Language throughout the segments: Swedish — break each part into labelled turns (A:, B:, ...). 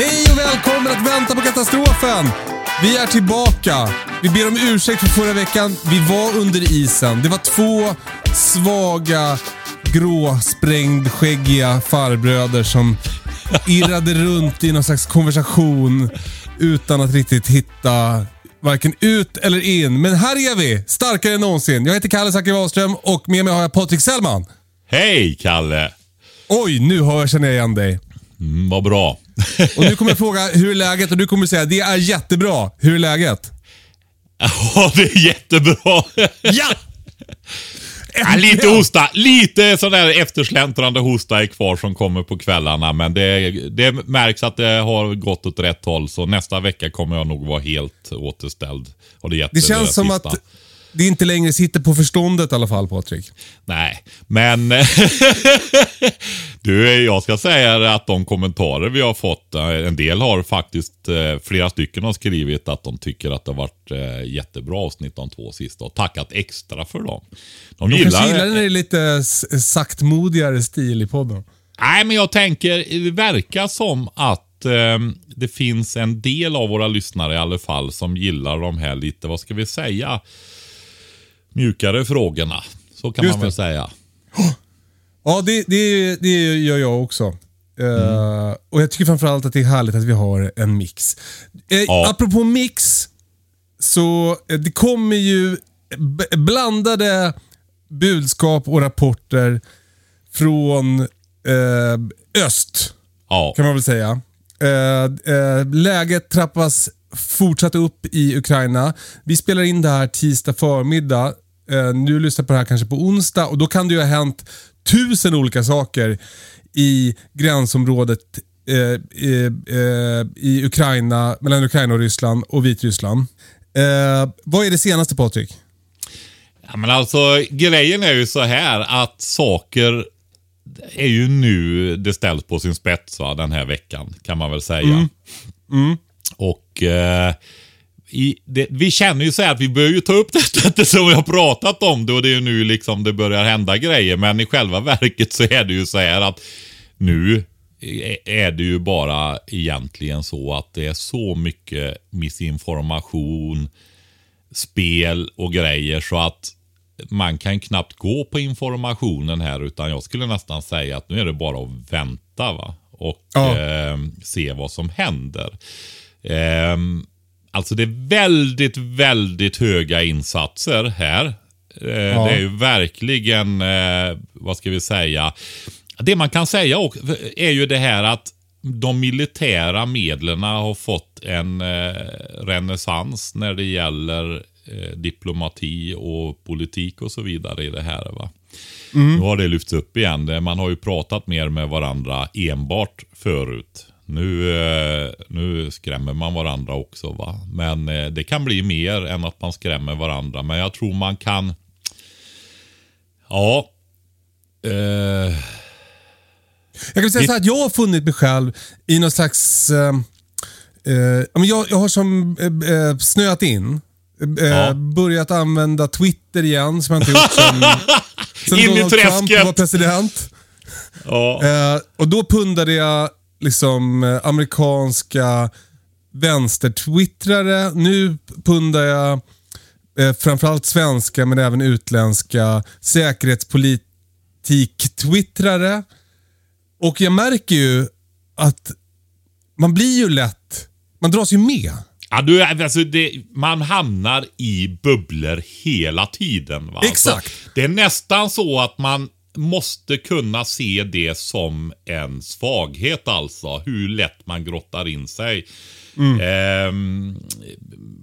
A: Hej och välkommen att vänta på katastrofen! Vi är tillbaka. Vi ber om ursäkt för förra veckan. Vi var under isen. Det var två svaga, gråsprängd-skäggiga farbröder som irrade runt i någon slags konversation utan att riktigt hitta varken ut eller in. Men här är vi, starkare än någonsin. Jag heter Kalle Zackari Wahlström och med mig har jag Patrik Sellman.
B: Hej Kalle!
A: Oj, nu har jag känner jag igen dig.
B: Mm, vad bra.
A: Och nu kommer jag fråga hur är läget och du kommer säga det är jättebra. Hur är läget?
B: Ja, det är jättebra.
A: Ja!
B: Ja, lite hosta. Lite sån där eftersläntrande hosta är kvar som kommer på kvällarna. Men det, det märks att det har gått åt rätt håll. Så nästa vecka kommer jag nog vara helt återställd. Och det,
A: Det känns som att det inte längre sitter på förståndet i alla fall Patrik.
B: Nej, men du, jag ska säga att de kommentarer vi har fått, eh, en del har faktiskt, eh, flera stycken har skrivit att de tycker att det har varit eh, jättebra avsnitt de två sista och tackat extra för dem. De,
A: De
B: gillar
A: kanske gillar när det är lite saktmodigare stil i podden.
B: Nej, men jag tänker, det verkar som att eh, det finns en del av våra lyssnare i alla fall som gillar de här lite, vad ska vi säga, mjukare frågorna. Så kan
A: Just
B: man väl
A: det.
B: säga.
A: Ja, det, det, det gör jag också. Eh, och Jag tycker framförallt att det är härligt att vi har en mix. Uh,
B: Ja.
A: Apropå mix, så eh, det kommer ju blandade budskap och rapporter från eh, öst,
B: Ja.
A: kan man väl säga. Eh, eh, läget trappas fortsatt upp i Ukraina. Vi spelar in det här tisdag förmiddag. Eh, nu lyssnar på det här kanske på onsdag och då kan det ju ha hänt tusen olika saker i gränsområdet eh, eh, eh, i Ukraina, mellan Ukraina och Ryssland och Vitryssland. Eh, vad är det senaste Patrik?
B: Ja, men alltså grejen är ju så här att saker är ju nu det ställs på sin spets va, den här veckan kan man väl säga. Och eh, i, det, vi känner ju så här att vi bör ju ta upp detta eftersom vi har pratat om det och det är ju nu liksom det börjar hända grejer. Men i själva verket så är det ju så här att nu är- är det ju bara egentligen så att det är så mycket missinformation, spel och grejer så att man kan knappt gå på informationen här utan jag skulle nästan säga att nu är det bara att vänta va? och
A: Ja.
B: eh, se vad som händer. Eh, alltså det är väldigt, väldigt höga insatser här. Eh, Det är ju verkligen, eh, vad ska vi säga, det man kan säga också är ju det här att de militära medlen har fått en eh, renässans när det gäller eh, diplomati och politik och så vidare i det här. Va? Nu har det lyfts upp igen. Man har ju pratat mer med varandra enbart förut. Nu, eh, nu skrämmer man varandra också. va. Men eh, det kan bli mer än att man skrämmer varandra. Men jag tror man kan... Ja. Eh,
A: Jag kan säga så här att jag har funnit mig själv i någon slags... Eh, eh, jag, jag har som eh, eh, snöat in.
B: Ja.
A: Börjat använda Twitter igen, som jag inte gjort sen, sen
B: In i
A: Donald Trump
B: träsket.
A: var president.
B: ja.
A: Och då pundade jag liksom eh, amerikanska vänstertwittrare. Nu pundar jag eh, framförallt svenska men även utländska säkerhetspolitiker politik-twittrare. Och jag märker ju att man blir ju lätt, man dras ju med.
B: Ja, du, alltså det, man hamnar i bubblor hela tiden. Va?
A: Exakt.
B: Alltså, det är nästan så att man måste kunna se det som en svaghet alltså. Hur lätt man grottar in sig.
A: Mm.
B: Ehm,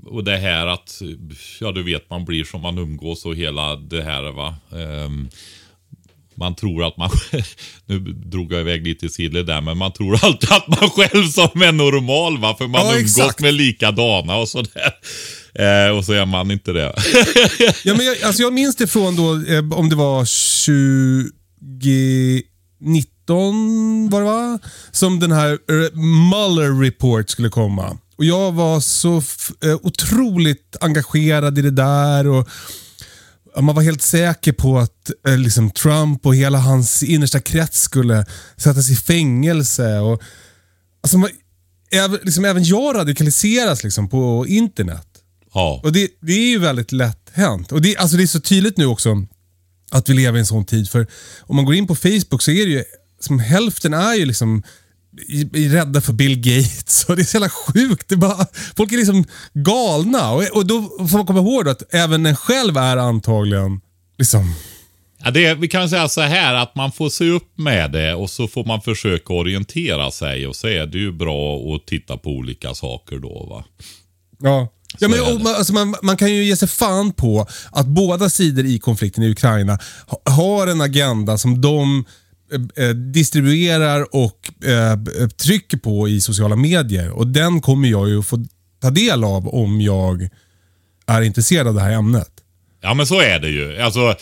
B: och det här att, ja du vet man blir som man umgås och hela det här va. Ehm, man tror att man, nu drog jag iväg lite i sidled där, men man tror alltid att man själv som är normal va, för man
A: Ja,
B: umgås
A: exakt.
B: med likadana och sådär. Eh, och så är man inte det.
A: Ja, men jag, alltså jag minns det från då, eh, om det var 2019 var det va? Som den här Muller Mueller report skulle komma. Och Jag var så eh, otroligt engagerad i det där. och Man var helt säker på att eh, liksom Trump och hela hans innersta krets skulle sättas i fängelse. Och, alltså, man, även, liksom, även jag radikaliseras liksom, på internet
B: ja.
A: Och det, det är ju väldigt lätt hänt. Och det, alltså det är så tydligt nu också att vi lever i en sån tid. För om man går in på Facebook så är det ju, som hälften är ju liksom i, i rädda för Bill Gates. Och det är så jävla sjukt. Det är bara, folk är liksom galna. Och, och då får man komma ihåg att även en själv är antagligen liksom...
B: Ja, det, vi kan säga så här att man får se upp med det och så får man försöka orientera sig och så är det ju bra att titta på olika saker då va.
A: Ja. Ja, men, och, man, alltså man, man kan ju ge sig fan på att båda sidor i konflikten i Ukraina ha, har en agenda som de eh, eh, distribuerar och eh, eh, trycker på i sociala medier. Och Den kommer jag ju få ta del av om jag är intresserad av det här ämnet.
B: Ja men så är det ju. Alltså,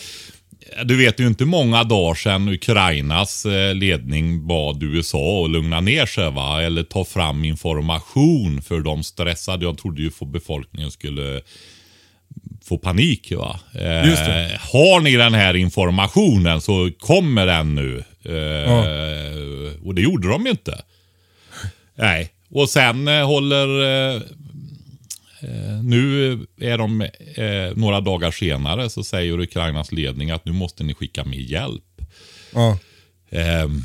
B: du vet ju inte många dagar sedan Ukrainas eh, ledning bad USA att lugna ner sig va. Eller ta fram information för de stressade. Jag trodde ju för befolkningen skulle få panik va. Eh. Har ni den här informationen så kommer den nu. Eh, Och det gjorde de ju inte. Nej. Och sen eh, håller Eh, Nu är de eh, några dagar senare så säger Ukrainas ledning att nu måste ni skicka med hjälp.
A: Ja.
B: Ehm,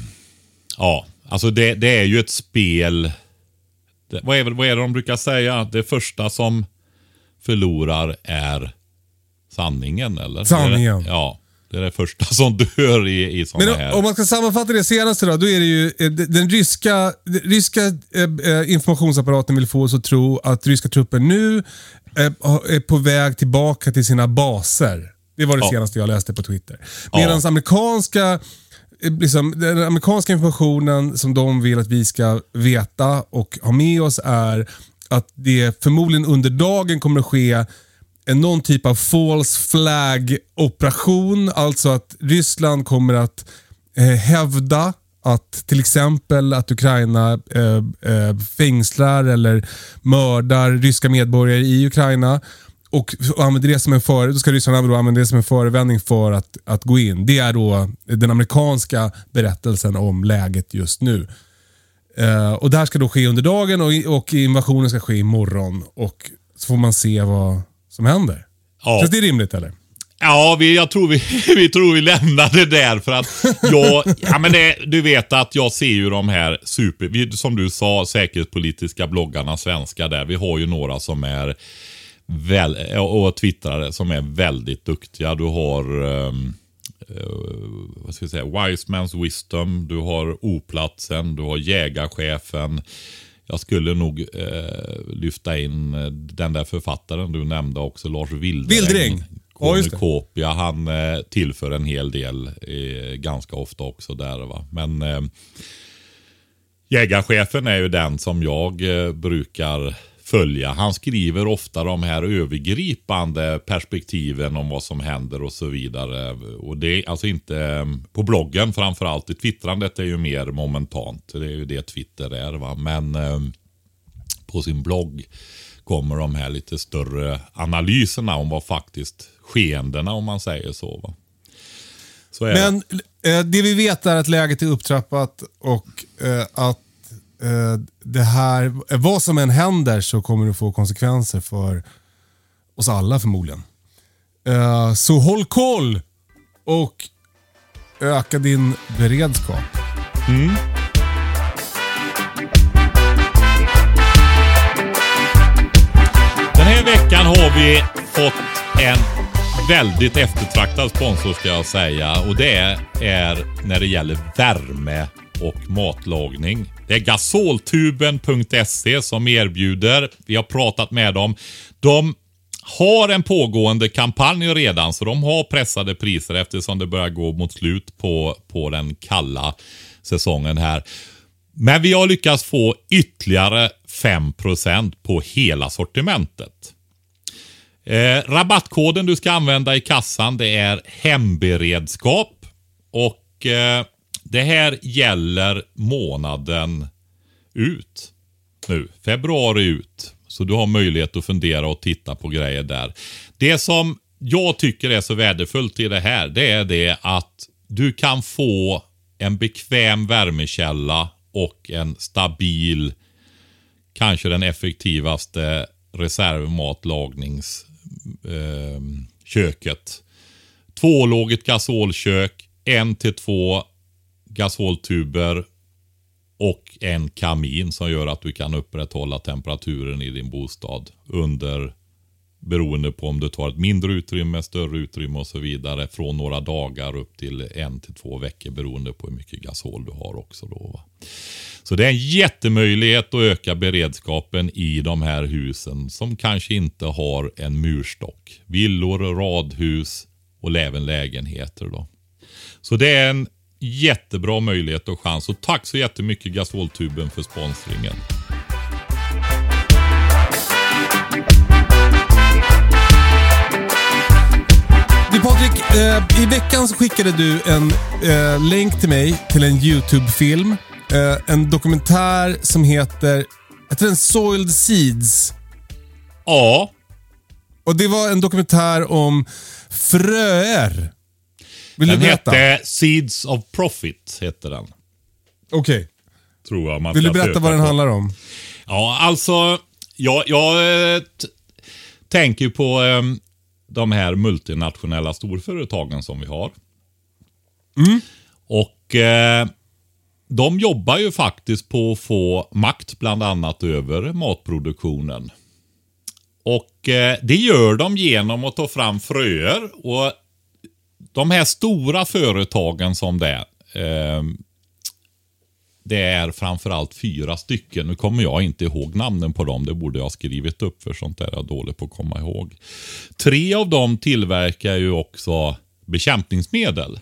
B: ja, alltså det, det är ju ett spel. Det, vad, är, vad är det de brukar säga? Det första som förlorar är sanningen eller?
A: Sanningen.
B: Ja, det är det första som dör i, i sådana
A: Men
B: här.
A: om man ska sammanfatta det senaste då, då är det ju eh, den ryska, den ryska eh, eh, informationsapparaten vill få oss att tro att ryska trupper nu eh, är på väg tillbaka till sina baser. Det var det
B: Ja.
A: senaste jag läste på Twitter. Medan amerikanska eh, Liksom, den amerikanska informationen som de vill att vi ska veta och ha med oss är att det förmodligen under dagen kommer att ske någon typ av false flag operation. Alltså att Ryssland kommer att eh, hävda att till exempel att Ukraina eh, eh, fängslar eller mördar ryska medborgare i Ukraina. Och använder det som en före, då ska Ryssland då använda det som en förevändning för att, att gå in. Det är då den amerikanska berättelsen om läget just nu. Eh, och Det här ska då ske under dagen och, och invasionen ska ske imorgon. Och så får man se vad som händer.
B: Ja.
A: Känns det rimligt eller?
B: Ja, vi, jag tror vi, vi tror vi lämnar det där för att jag, ja men det, du vet att jag ser ju de här super, vi, som du sa, säkerhetspolitiska bloggarna svenska där. Vi har ju några som är väl, och twittrare som är väldigt duktiga. Du har ehm, eh, vad ska jag säga, Wiseman's Wisdom, du har Oplatsen, du har Jägarchefen. Jag skulle nog eh, lyfta in eh, den där författaren du nämnde också, Lars Wildring.
A: Wildring. Ja.
B: Cornucopia, han eh, tillför en hel del eh, ganska ofta också där. Va? Men eh, Jägarchefen är ju den som jag eh, brukar följa. Han skriver ofta de här övergripande perspektiven om vad som händer och så vidare. Och det är alltså inte eh, på bloggen framförallt. Twittrandet är ju mer momentant. Det är ju det Twitter är. Va? Men eh, på sin blogg kommer de här lite större analyserna om vad faktiskt skeendena om man säger så. Va? Så är det.
A: Men eh, det vi vet är att läget är upptrappat och eh, att Eh, det här, eh, vad som än händer så kommer det få konsekvenser för oss alla förmodligen. Eh, så håll koll! Och öka din beredskap. Mm.
B: Den här veckan har vi fått en väldigt eftertraktad sponsor ska jag säga. Och det är när det gäller värme och matlagning. Det är gasoltuben.se som erbjuder. Vi har pratat med dem. De har en pågående kampanj redan så de har pressade priser eftersom det börjar gå mot slut på, på den kalla säsongen här. Men vi har lyckats få ytterligare 5% på hela sortimentet. Eh, rabattkoden du ska använda i kassan det är hemberedskap. Och eh, det här gäller månaden ut. Nu, februari ut. Så du har möjlighet att fundera och titta på grejer där. Det som jag tycker är så värdefullt i det här, det är det att du kan få en bekväm värmekälla och en stabil, kanske den effektivaste reservmatlagningsköket. Eh, köket. Tvålågigt gasolkök, en till två gasoltuber och en kamin som gör att du kan upprätthålla temperaturen i din bostad under beroende på om du tar ett mindre utrymme, större utrymme och så vidare från några dagar upp till en till två veckor beroende på hur mycket gasol du har också. Då, va? Så det är en jättemöjlighet att öka beredskapen i de här husen som kanske inte har en murstock. Villor, radhus och även lägenheter. Då. Så det är en jättebra möjlighet och chans. Och tack så jättemycket Gasoltuben för sponsringen.
A: Du Patrik, eh, i veckan så skickade du en eh, länk till mig till en YouTube-film. Eh, en dokumentär som heter, tror den Soiled Seeds.
B: Ja,
A: Och det var en dokumentär om fröer. Vill
B: den
A: du berätta?
B: hette Seeds of Profit. Hette den.
A: Okej.
B: Tror jag man
A: Vill du berätta vad den
B: på.
A: handlar om?
B: Ja, alltså. Jag, jag eh, tänker på eh, de här multinationella storföretagen som vi har. Och eh, de jobbar ju faktiskt på att få makt bland annat över matproduktionen. Och eh, det gör de genom att ta fram fröer. Och de här stora företagen som det är. Eh, det är framförallt fyra stycken. Nu kommer jag inte ihåg namnen på dem. Det borde jag ha skrivit upp för sånt där är jag dålig på att komma ihåg. Tre av dem tillverkar ju också bekämpningsmedel.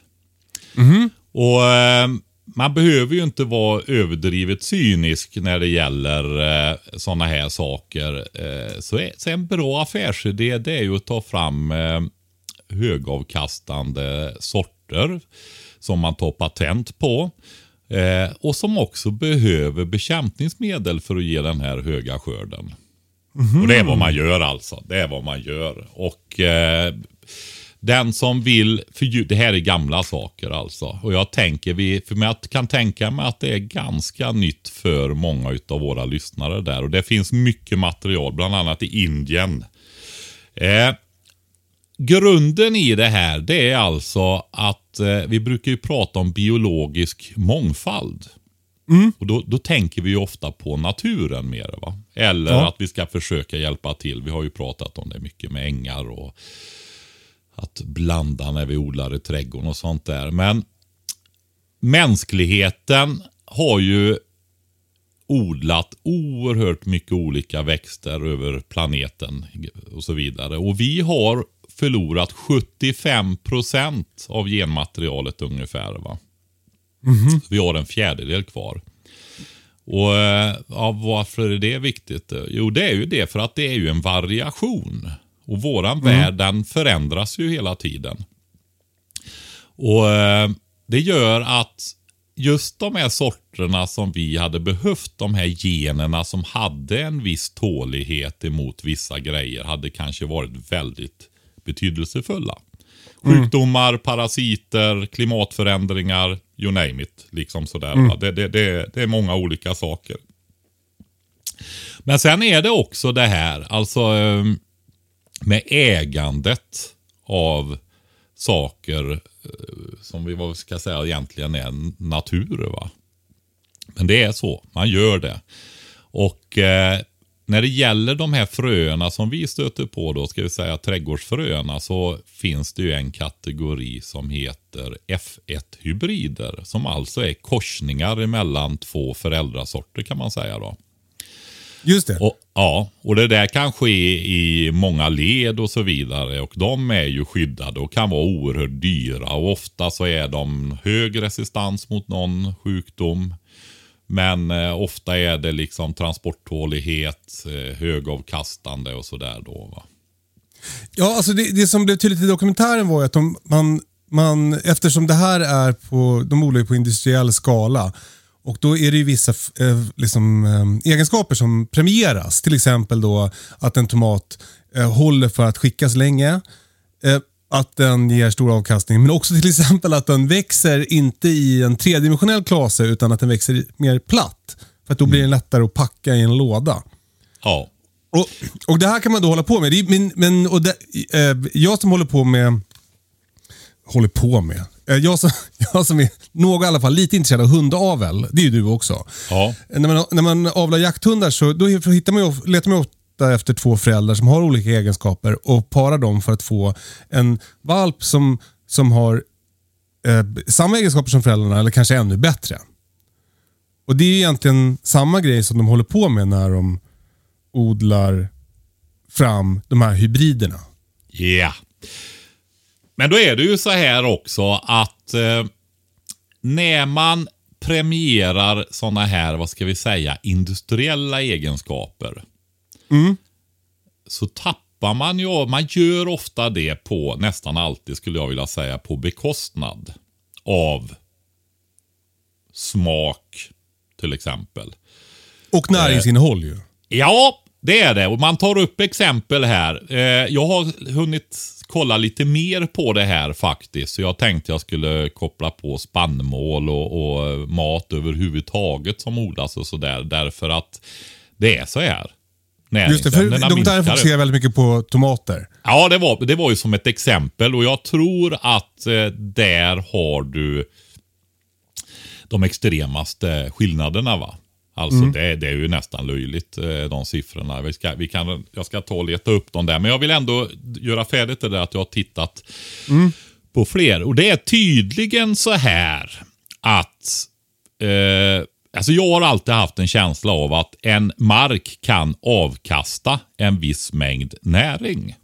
B: Och eh, Man behöver ju inte vara överdrivet cynisk när det gäller eh, sådana här saker. Eh, så, är, så en bra affärsidé det är ju att ta fram eh, högavkastande sorter som man tar patent på. Eh, och som också behöver bekämpningsmedel för att ge den här höga skörden. Och det är vad man gör alltså. Det är vad man gör. Och eh, den som vill, det här är gamla saker alltså. Och jag tänker, vi, för jag kan tänka mig att det är ganska nytt för många av våra lyssnare där. Och det finns mycket material, bland annat i Indien. Eh, grunden i det här, det är alltså att eh, vi brukar ju prata om biologisk mångfald. Och då, då tänker vi ju ofta på naturen mer. Va? Eller
A: Ja.
B: att vi ska försöka hjälpa till. Vi har ju pratat om det mycket med ängar och att blanda när vi odlar i trädgården och sånt där. Men mänskligheten har ju odlat oerhört mycket olika växter över planeten och så vidare. Och vi har förlorat 75% av genmaterialet ungefär. Va? Vi har en fjärdedel kvar. Och eh, ja, Varför är det viktigt? Jo, det är ju det för att det är ju en variation. Och våran värld den förändras ju hela tiden. Och eh, Det gör att just de här sorterna som vi hade behövt, de här generna som hade en viss tålighet emot vissa grejer, hade kanske varit väldigt betydelsefulla. Sjukdomar, parasiter, klimatförändringar, you name it. Liksom sådär, va? det, det, det, det är många olika saker. Men sen är det också det här, alltså eh, med ägandet av saker som vi vad ska säga egentligen är natur. Va? Men det är så, man gör det. Och eh, när det gäller de här fröerna som vi stöter på då, ska vi säga trädgårdsfröerna, så finns det ju en kategori som heter F1-hybrider. Som alltså är korsningar mellan två föräldrasorter kan man säga då.
A: Just det.
B: Och, ja, och det där kan ske i många led och så vidare. Och de är ju skyddade och kan vara oerhört dyra. Och ofta så är de hög resistans mot någon sjukdom. Men eh, ofta är det liksom transporttålighet, eh, högavkastande och sådär då. Va?
A: Ja, alltså det, det som blev tydligt i dokumentären var ju att de, man, man, eftersom det här är på, de odlar på industriell skala och då är det ju vissa eh, liksom, eh, egenskaper som premieras. Till exempel då att en tomat eh, håller för att skickas länge. Eh, att den ger stor avkastning, men också till exempel att den växer inte i en tredimensionell klase utan att den växer mer platt. För att då blir den lättare att packa i en låda.
B: Ja.
A: Och, och Det här kan man då hålla på med. Är, men, men, och det, eh, jag som håller på med... Håller på med? Eh, jag, som, jag som är något i alla fall lite intresserad av hundavel. Det är ju du också.
B: Ja.
A: När man, när man avlar jakthundar så då hittar man ju, letar man leta efter två föräldrar som har olika egenskaper och parar dem för att få en valp som, som har eh, samma egenskaper som föräldrarna eller kanske ännu bättre. Och Det är egentligen samma grej som de håller på med när de odlar fram de här hybriderna.
B: Ja. Yeah. Men då är det ju så här också att eh, när man premierar sådana här, vad ska vi säga, industriella egenskaper.
A: Mm.
B: Så tappar man ju, man gör ofta det på, nästan alltid skulle jag vilja säga, på bekostnad av smak till exempel.
A: Och näringsinnehåll ju.
B: Ja, det är det. Och man tar upp exempel här. Eh, jag har hunnit kolla lite mer på det här faktiskt. Så jag tänkte jag skulle koppla på spannmål och, och mat överhuvudtaget som odlas och sådär. Därför att det är så här.
A: Just det, för dokumentären fokuserar väldigt mycket på tomater.
B: Ja, det var, det var ju som ett exempel och jag tror att eh, där har du de extremaste skillnaderna. va. Alltså mm. det, det, är ju nästan löjligt eh, de siffrorna. Vi ska, vi kan, jag ska ta och leta upp dem där. Men jag vill ändå göra färdigt det där att jag har tittat mm. på fler. Och det är tydligen så här att eh, Alltså jag har alltid haft en känsla av att en mark kan avkasta en viss mängd näring.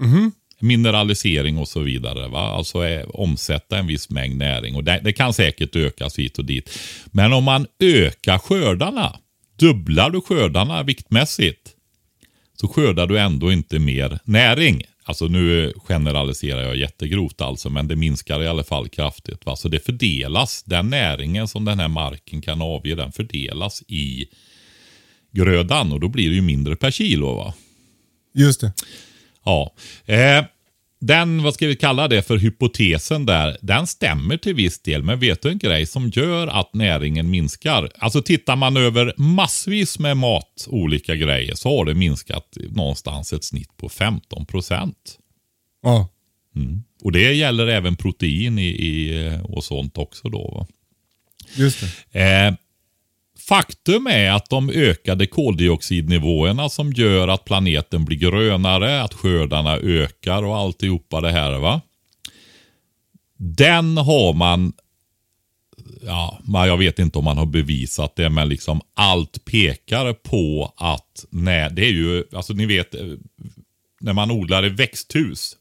A: Mm
B: mineralisering och så vidare. Va? Alltså är, omsätta en viss mängd näring. Och det, det, kan säkert ökas hit och dit. Men om man ökar skördarna, dubblar du skördarna viktmässigt, så skördar du ändå inte mer näring. Alltså nu generaliserar jag jättegrovt alltså, men det minskar i alla fall kraftigt. Va? Så det fördelas, den näringen som den här marken kan avge, den fördelas i grödan och då blir det ju mindre per kilo. va?
A: Just det.
B: Ja. Eh, den, vad ska vi kalla det för, hypotesen där, den stämmer till viss del. Men vet du en grej som gör att näringen minskar? Alltså tittar man över massvis med mat, olika grejer, så har det minskat någonstans ett snitt på 15 procent.
A: Ja.
B: Mm. Och det gäller även protein i, i, och sånt också då. Va?
A: Just
B: det. Eh, Faktum är att de ökade koldioxidnivåerna som gör att planeten blir grönare, att skördarna ökar och alltihopa det här. va. Den har man, ja, jag vet inte om man har bevisat det, men liksom allt pekar på att, nej, det är ju, alltså ni vet, när man odlar i växthus,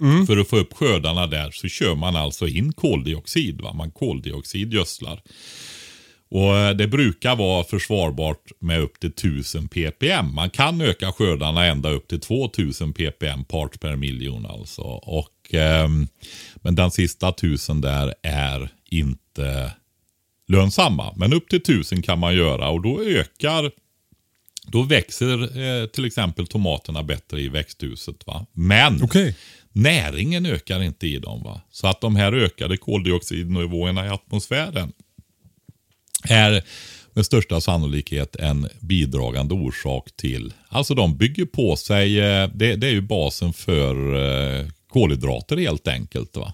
B: mm. för att få upp skördarna där så kör man alltså in koldioxid. Va? Man koldioxidgödslar. Och eh, Det brukar vara försvarbart med upp till 1000 ppm. Man kan öka skördarna ända upp till 2000 ppm part per miljon alltså. Och, eh, men den sista 1000 där är inte lönsamma. Men upp till 1000 kan man göra och då ökar då växer eh, till exempel tomaterna bättre i växthuset. Va? Men
A: okay.
B: näringen ökar inte i dem. Va? Så att de här ökade koldioxidnivåerna i atmosfären är med största sannolikhet en bidragande orsak till. Alltså de bygger på sig, eh, det, det är ju basen för eh, kolhydrater helt enkelt. va.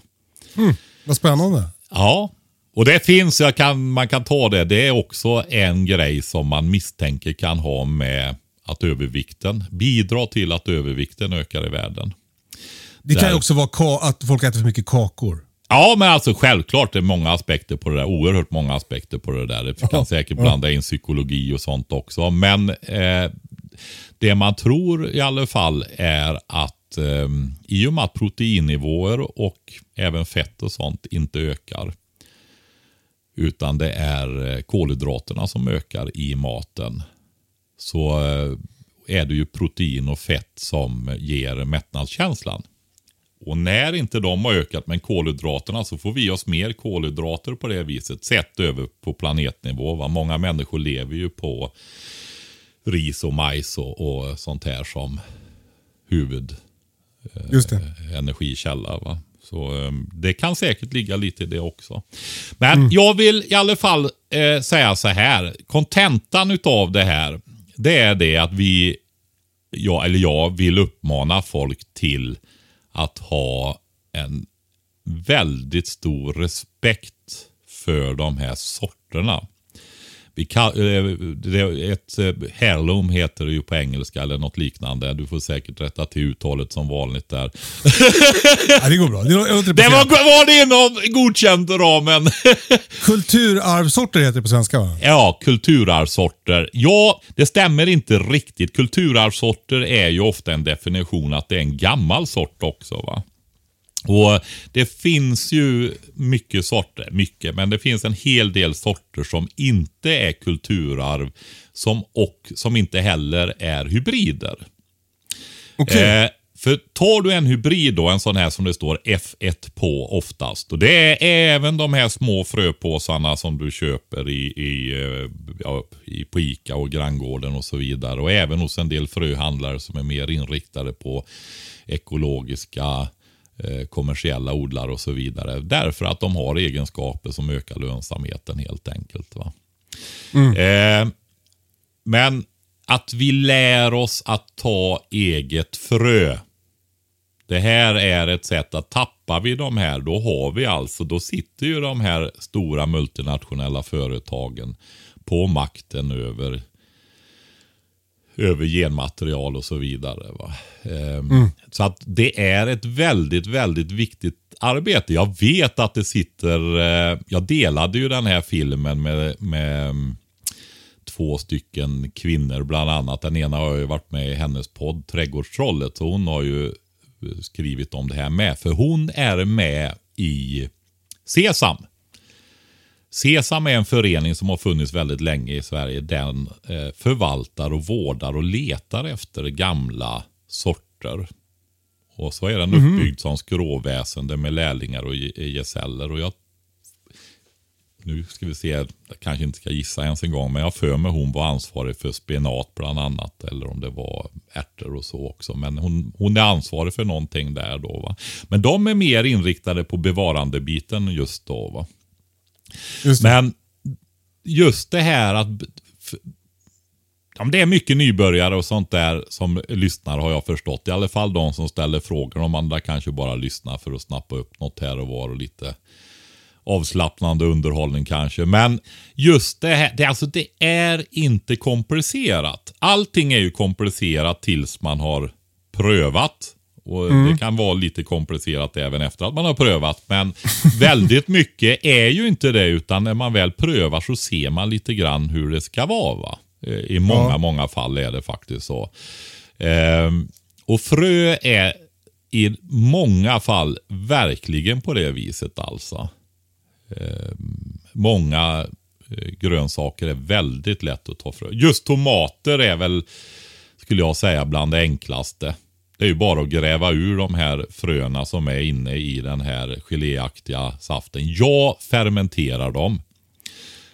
A: Vad spännande.
B: Ja, och det finns, jag kan, man kan ta det, det är också en grej som man misstänker kan ha med att övervikten bidrar till att övervikten ökar i världen.
A: Det kan
B: Där.
A: också vara att folk äter för mycket kakor.
B: Ja, men alltså självklart det är många aspekter på det där. Oerhört många aspekter på det där. Det kan säkert blanda in psykologi och sånt också. Men eh, det man tror i alla fall är att eh, i och med att proteinnivåer och även fett och sånt inte ökar. Utan det är eh, kolhydraterna som ökar i maten. Så eh, är det ju protein och fett som ger mättnadskänslan. Och när inte de har ökat med kolhydraterna så får vi oss mer kolhydrater på det viset. Sett över på planetnivå. Va? Många människor lever ju på ris och majs och, och sånt här som huvud
A: Just det.
B: energikälla. Va? Så eh, det kan säkert ligga lite i det också. Men jag vill i alla fall eh, säga så här. Kontentan utav det här, det är det att vi, jag, eller jag vill uppmana folk till att ha en väldigt stor respekt för de här sorterna. Vi kan, ett eh, heirloom heter det ju på engelska eller något liknande. Du får säkert rätta till uttalet som vanligt där.
A: Ja, det går bra. Det,
B: Det var, var det inom godkänd ramen.
A: Kulturarvsorter heter det på svenska va?
B: ja, kulturarvsorter. Ja, det stämmer inte riktigt. Kulturarvsorter är ju ofta en definition att det är en gammal sort också. va. Och Det finns ju mycket sorter, mycket, men det finns en hel del sorter som inte är kulturarv som, och som inte heller är hybrider.
A: Okej.
B: Eh, för tar du en hybrid då, en sån här som det står F1 på oftast. Och det är även de här små fröpåsarna som du köper i, i, eh, ja, i, på Ica och granngården och så vidare. Och även hos en del fröhandlare som är mer inriktade på ekologiska kommersiella odlare och så vidare. Därför att de har egenskaper som ökar lönsamheten helt enkelt. Va? Eh, men att vi lär oss att ta eget frö. Det här är ett sätt att tappar vi de här, då har vi alltså, då sitter ju de här stora multinationella företagen på makten över över genmaterial och så vidare. Ehm, Så att det är ett väldigt, väldigt viktigt arbete. Jag vet att det sitter, eh, jag delade ju den här filmen med, med mm, två stycken kvinnor bland annat. Den ena har ju varit med i hennes podd Trädgårdstrollet. Så hon har ju skrivit om det här med. För hon är med i Sesam. Sesam är en förening som har funnits väldigt länge i Sverige. Den eh, förvaltar och vårdar och letar efter gamla sorter. Och så är den uppbyggd som skråväsende med lärlingar och ge- gesäller. Och jag nu ska vi se, jag kanske inte ska gissa ens en gång, men jag för mig hon var ansvarig för spenat bland annat. Eller om det var ärtor och så också. Men hon, hon är ansvarig för någonting där då. Va? Men de är mer inriktade på bevarandebiten just då. Va?
A: Just.
B: Men just det här att ja, det är mycket nybörjare och sånt där som lyssnar har jag förstått. I alla fall de som ställer frågor. De andra kanske bara lyssnar för att snappa upp något här och var och lite avslappnande underhållning kanske. Men just det här, det, alltså det är inte komplicerat. Allting är ju komplicerat tills man har prövat. Och Det kan vara lite komplicerat även efter att man har prövat. Men väldigt mycket är ju inte det. Utan när man väl prövar så ser man lite grann hur det ska vara. Va? Eh, I många,
A: Ja.
B: många fall är det faktiskt så. Ehm, och frö är i många fall verkligen på det viset alltså. Ehm, många eh, grönsaker är väldigt lätt att ta frö. Just tomater är väl, skulle jag säga, bland det enklaste. Det är ju bara att gräva ur de här fröna som är inne i den här geléaktiga saften. Jag fermenterar dem.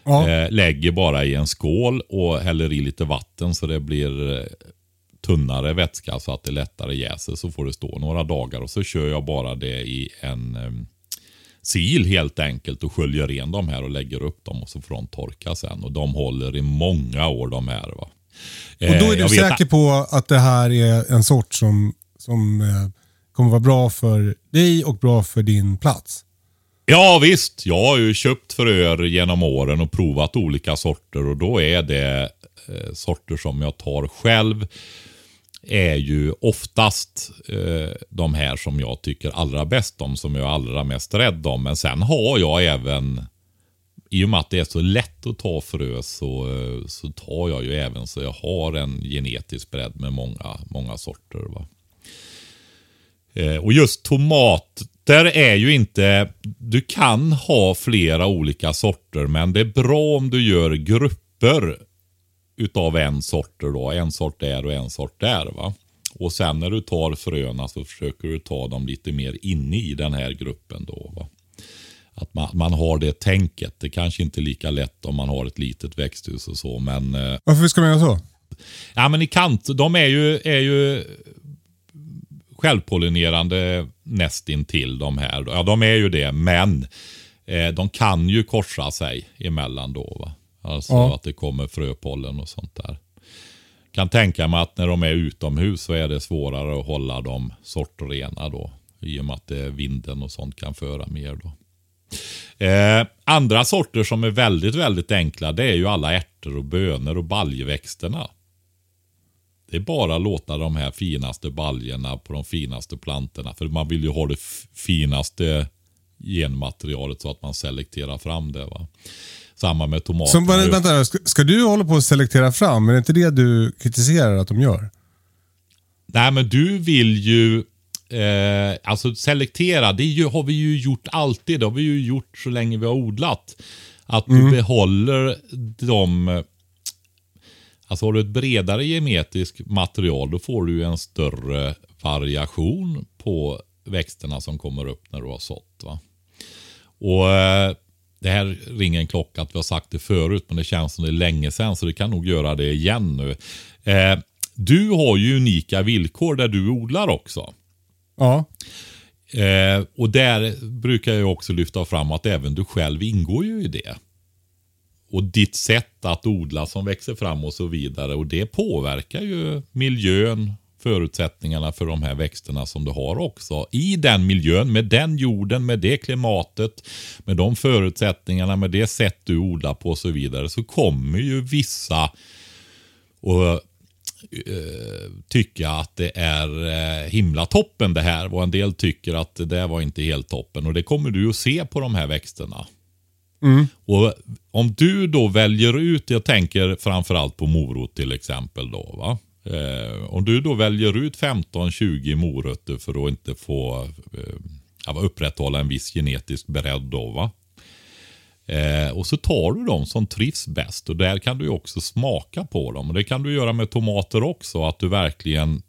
A: Ja.
B: Eh, lägger bara i en skål och häller i lite vatten så det blir eh, tunnare vätska så att det lättare jäser. Så får det stå några dagar och så kör jag bara det i en eh, sil helt enkelt och sköljer ren de här och lägger upp dem och så får de torka sen. Och de håller i många år de här. Va?
A: Och då
B: Eh,
A: är du
B: vet-
A: säker på att det här är en sort som, som eh, kommer vara bra för dig och bra för din plats?
B: Ja visst, jag har ju köpt fröer genom åren och provat olika sorter och då är det eh, sorter som jag tar själv är ju oftast eh, de här som jag tycker allra bäst om, som jag är allra mest rädd om. Men sen har jag även, i och med att det är så lätt att ta frö, så, eh, så tar jag ju även så jag har en genetisk bredd med många, många sorter. Va? Eh, och just tomater är ju inte, du kan ha flera olika sorter, men det är bra om du gör grupper utav en sort då. En sort där och en sort där. va. Och sen när du tar fröna så försöker du ta dem lite mer inne i den här gruppen då. Va? Att man, man har det tänket. Det kanske inte är lika lätt om man har ett litet växthus och så. Men, eh,
A: Varför ska man göra så?
B: ja, men i kant, de är ju, är ju självpollinerande nästintill de här. Ja, de är ju det, men eh, de kan ju korsa sig emellan då. Va? Alltså
A: Ja.
B: att det kommer fröpollen och sånt där. Kan tänka mig att när de är utomhus så är det svårare att hålla dem sortrena då. I och med att det är vinden och sånt kan föra mer då. Eh, andra sorter som är väldigt, väldigt enkla det är ju alla ärtor och bönor och baljväxterna. Det är bara att låta de här finaste baljorna på de finaste plantorna. För man vill ju ha det finaste genmaterialet så att man selekterar fram det. Va? Samma med tomater.
A: Som, vänta, vänta, ska, ska du hålla på att selektera fram? Är det inte det du kritiserar att de gör?
B: Nej, men du vill ju eh, alltså selektera. Det ju, har vi ju gjort alltid. Det har vi ju gjort så länge vi har odlat. Att du behåller de... Alltså har du ett bredare genetiskt material då får du en större variation på växterna som kommer upp när du har sått. Va? Och eh, Det här ringer en klocka att vi har sagt det förut men det känns som det är länge sedan så det kan nog göra det igen nu. Eh, du har ju unika villkor där du odlar också.
A: Ja.
B: Eh, och där brukar jag också lyfta fram att även du själv ingår ju i det. Och ditt sätt att odla som växer fram och så vidare. Och det påverkar ju miljön, förutsättningarna för de här växterna som du har också. I den miljön, med den jorden, med det klimatet, med de förutsättningarna, med det sätt du odlar på och så vidare. Så kommer ju vissa och tycka att det är eh, himla toppen det här. Och en del tycker att det där var inte helt toppen. Och det kommer du att se på de här växterna. Och Om du då väljer ut, jag tänker framförallt på morot till exempel. då va? Eh, om du då väljer ut 15-20 morötter för att inte få eh, upprätthålla en viss genetisk bredd. Då, va? Eh, och så tar du de som trivs bäst och där kan du också smaka på dem. Och Det kan du göra med tomater också, att du verkligen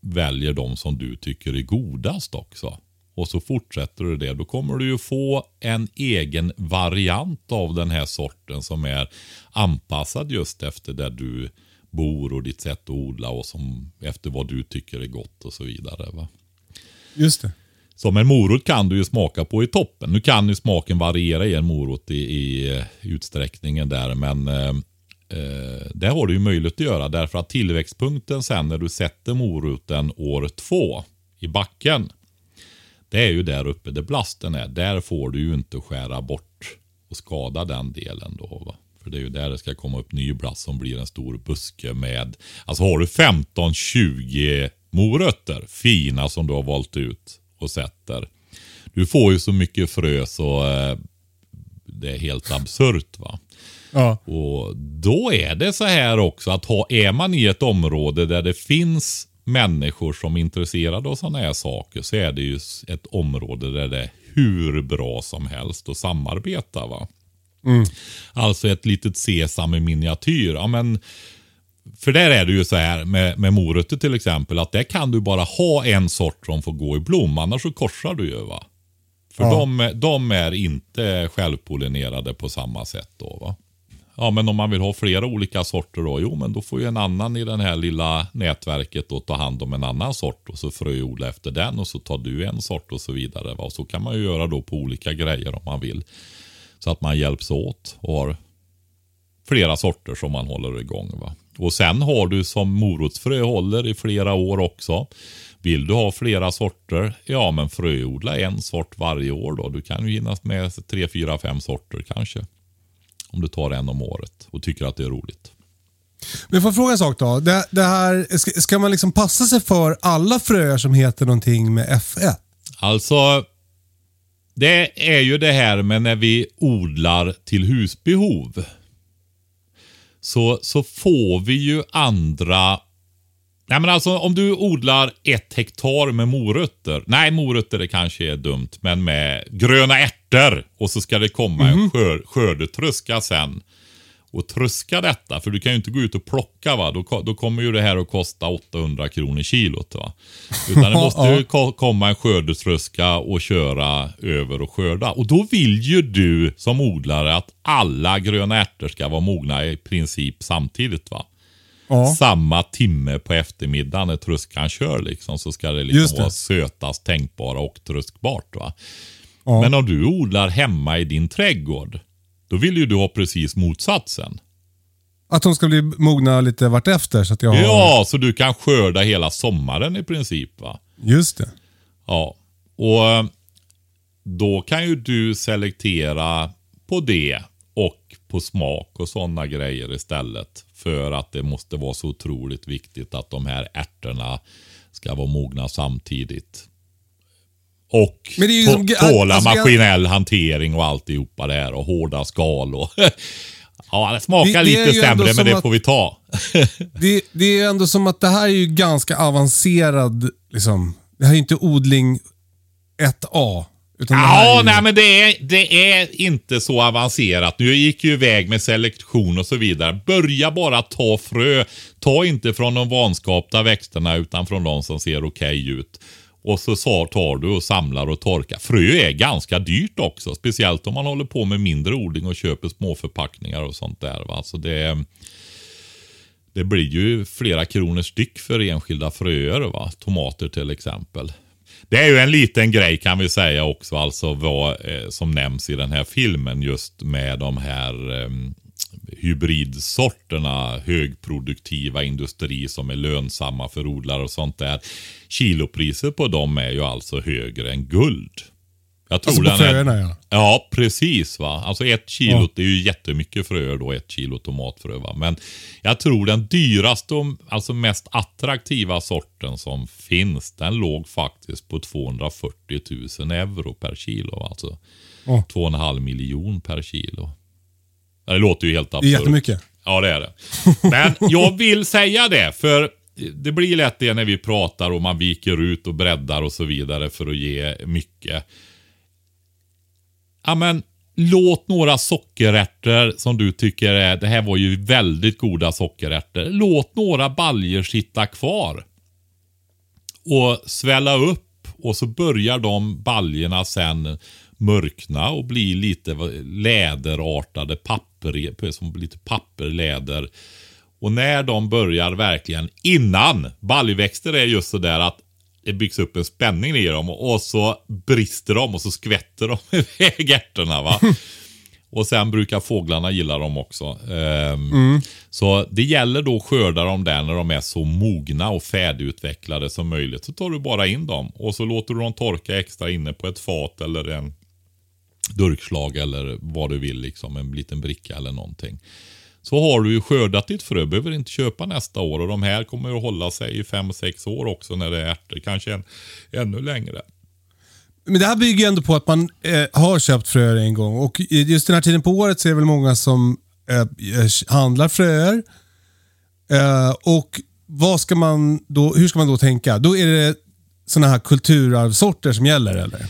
B: väljer de som du tycker är godast också. Och så fortsätter du det. Då kommer du ju få en egen variant av den här sorten som är anpassad just efter där du bor och ditt sätt att odla och som, efter vad du tycker är gott och så vidare. Va?
A: Just det.
B: Som en morot kan du ju smaka på i toppen. Nu kan ju smaken variera i en morot i, i eh, utsträckningen där. Men eh, eh, det har du ju möjlighet att göra. Därför att tillväxtpunkten sen när du sätter moroten år två i backen. Det är ju där uppe där blasten är. Där får du ju inte skära bort och skada den delen då. Va? För det är ju där det ska komma upp ny blast som blir en stor buske med. Alltså har du 15-20 morötter, fina som du har valt ut och sätter. Du får ju så mycket frö så eh, det är helt absurt va.
A: Ja.
B: Och då är det så här också att ha, är man i ett område där det finns människor som är intresserade av sådana här saker så är det ju ett område där det är hur bra som helst att samarbeta. va. Alltså ett litet sesam i miniatyr. Ja, men, för där är det ju så här med, med morötter till exempel att där kan du bara ha en sort som får gå i blom annars så korsar du ju. va. För
A: Ja.
B: de, de är inte självpollinerade på samma sätt då. va. Ja, men om man vill ha flera olika sorter då, jo men då får ju en annan i det här lilla nätverket då ta hand om en annan sort och så fröodla efter den och så tar du en sort och så vidare. Va? Och så kan man ju göra då på olika grejer om man vill. Så att man hjälps åt och har flera sorter som man håller igång. Va? Och sen har du som morotsfrö håller i flera år också. Vill du ha flera sorter, ja men fröodla en sort varje år då. Du kan ju hinna med tre, fyra, fem sorter kanske. Om du tar en om året och tycker att det är roligt.
A: Men får jag fråga en sak då? Det, det här, ska, ska man liksom passa sig för alla fröer som heter någonting med F1?
B: Alltså, det är ju det här med när vi odlar till husbehov. Så, så får vi ju andra Nej men alltså om du odlar ett hektar med morötter. Nej morötter det kanske är dumt. Men med gröna ärtor. Och så ska det komma mm. en skör, skördetröska sen. Och tröska detta. För du kan ju inte gå ut och plocka va. Då, då kommer ju det här att kosta 800 kronor kilot va. Utan det måste ju komma en skördetröska och köra över och skörda. Och då vill ju du som odlare att alla gröna ärtor ska vara mogna i princip samtidigt va. Ja. Samma timme på eftermiddagen när tröskan kör liksom, så ska det liksom det. vara sötast tänkbara och tröskbart. Va? Ja. Men om du odlar hemma i din trädgård, då vill ju du ha precis motsatsen.
A: Att de ska bli mogna lite vartefter? Så att jag har...
B: Ja, så du kan skörda hela sommaren i princip. va?
A: Just det.
B: Ja, och då kan ju du selektera på det och på smak och sådana grejer istället. För att det måste vara så otroligt viktigt att de här ärtorna ska vara mogna samtidigt. Och liksom, tåla alltså, maskinell jag... hantering och alltihopa det här och hårda skal och Ja, det smakar det, det lite sämre men det att, får vi ta.
A: det, det är ändå som att det här är ju ganska avancerad, liksom. Det här är inte odling 1A.
B: Utan ja, ju... nej men det är, det är inte så avancerat. Nu gick ju iväg med selektion och så vidare. Börja bara ta frö. Ta inte från de vanskapta växterna utan från de som ser okej okay ut. Och så tar du och samlar och torkar. Frö är ganska dyrt också. Speciellt om man håller på med mindre odling och köper småförpackningar och sånt där. Va? Så det, det blir ju flera kronor styck för enskilda fröer. Va? Tomater till exempel. Det är ju en liten grej kan vi säga också, alltså vad eh, som nämns i den här filmen just med de här eh, hybridsorterna, högproduktiva industri som är lönsamma för odlare och sånt där. Kilopriset på dem är ju alltså högre än guld.
A: Jag tror alltså på fröerna ja.
B: Ja, precis. va. Alltså ett kilo, ja. det är ju jättemycket fröer då, ett kilo tomatfrö. Va? Men jag tror den dyraste och alltså mest attraktiva sorten som finns, den låg faktiskt på 240 000 euro per kilo. Alltså ja. 2,5 miljon per kilo. Det låter ju helt absurt.
A: Jättemycket.
B: Ja, det är det. Men jag vill säga det, för det blir lätt det när vi pratar och man viker ut och breddar och så vidare för att ge mycket ja men låt några sockerärtor som du tycker är, det här var ju väldigt goda sockerärtor. Låt några baljer sitta kvar. Och svälla upp och så börjar de baljerna sen mörkna och bli lite läderartade papper, som lite papperläder. Och när de börjar verkligen, innan, baljväxter är just sådär att det byggs upp en spänning i dem och så brister de och så skvätter de iväg ärtorna. Va? och sen brukar fåglarna gilla dem också. Um, mm. Så det gäller då att skörda dem där när de är så mogna och färdigutvecklade som möjligt. Så tar du bara in dem och så låter du dem torka extra inne på ett fat eller en durkslag eller vad du vill. Liksom, en liten bricka eller någonting. Så har du ju skördat ditt frö, behöver inte köpa nästa år. Och de här kommer att hålla sig i 5-6 år också när det är ärtor. Kanske en, ännu längre.
A: Men det här bygger ju ändå på att man eh, har köpt fröer en gång. Och just den här tiden på året så är det väl många som eh, eh, handlar fröer. Eh, och vad ska man då, hur ska man då tänka? Då är det sådana här kulturarvsorter som gäller eller?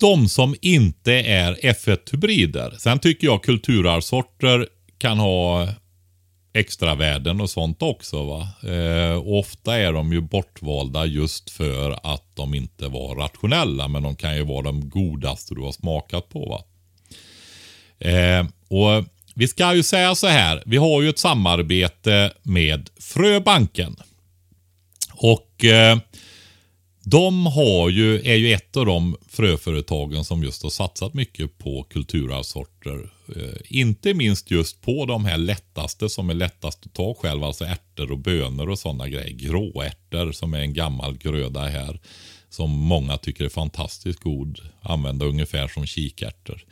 B: De som inte är F1-hybrider. Sen tycker jag kulturarvsorter kan ha extra värden och sånt också. Va? Eh, ofta är de ju bortvalda just för att de inte var rationella. Men de kan ju vara de godaste du har smakat på. Va? Eh, och Vi ska ju säga så här. Vi har ju ett samarbete med Fröbanken. Och eh, de har ju, är ju ett av de fröföretagen som just har satsat mycket på kulturarvssorter. Eh, inte minst just på de här lättaste som är lättast att ta själv, alltså ärtor och bönor och sådana grejer. Gråärtor som är en gammal gröda här. Som många tycker är fantastiskt god. Använda ungefär som kikärtor.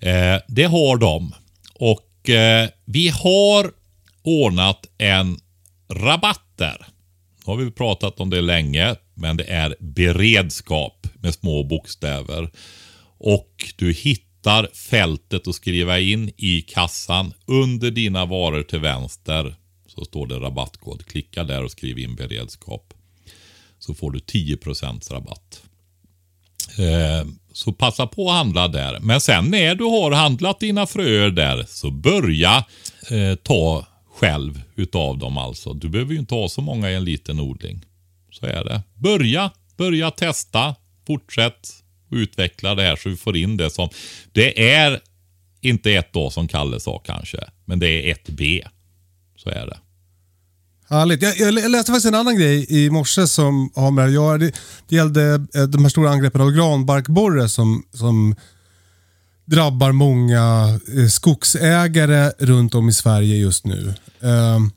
B: Eh, det har de. Och eh, vi har ordnat en rabatt där. Nu har vi pratat om det länge, men det är beredskap med små bokstäver. Och du hittar fältet att skriva in i kassan under dina varor till vänster. Så står det rabattkod. Klicka där och skriv in beredskap. Så får du 10% rabatt. Eh, så passa på att handla där. Men sen när du har handlat dina fröer där så börja eh, ta själv utav dem alltså. Du behöver ju inte ha så många i en liten odling. Så är det. Börja, börja testa, fortsätt utveckla det här så vi får in det som... Det är inte ett A som Kalle sa kanske, men det är ett B. Så är det.
A: Härligt. Jag, jag läste faktiskt en annan grej i morse som har med det att göra. Det, gällde eh, de här stora angreppen av granbarkborre som, som drabbar många eh, skogsägare runt om i Sverige just nu. Ehm,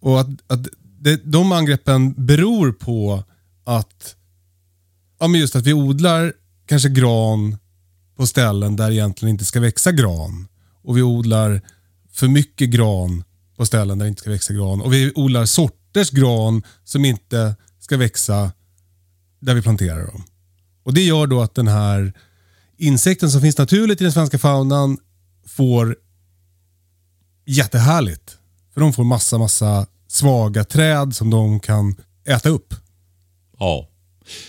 A: och att, att det, De angreppen beror på att, ja, men just att vi odlar kanske gran på ställen där det egentligen inte ska växa gran. Och vi odlar för mycket gran på ställen där det inte ska växa gran. Och vi odlar sorters gran som inte ska växa där vi planterar dem. Och Det gör då att den här insekten som finns naturligt i den svenska faunan får jättehärligt. För de får massa, massa svaga träd som de kan äta upp.
B: Ja.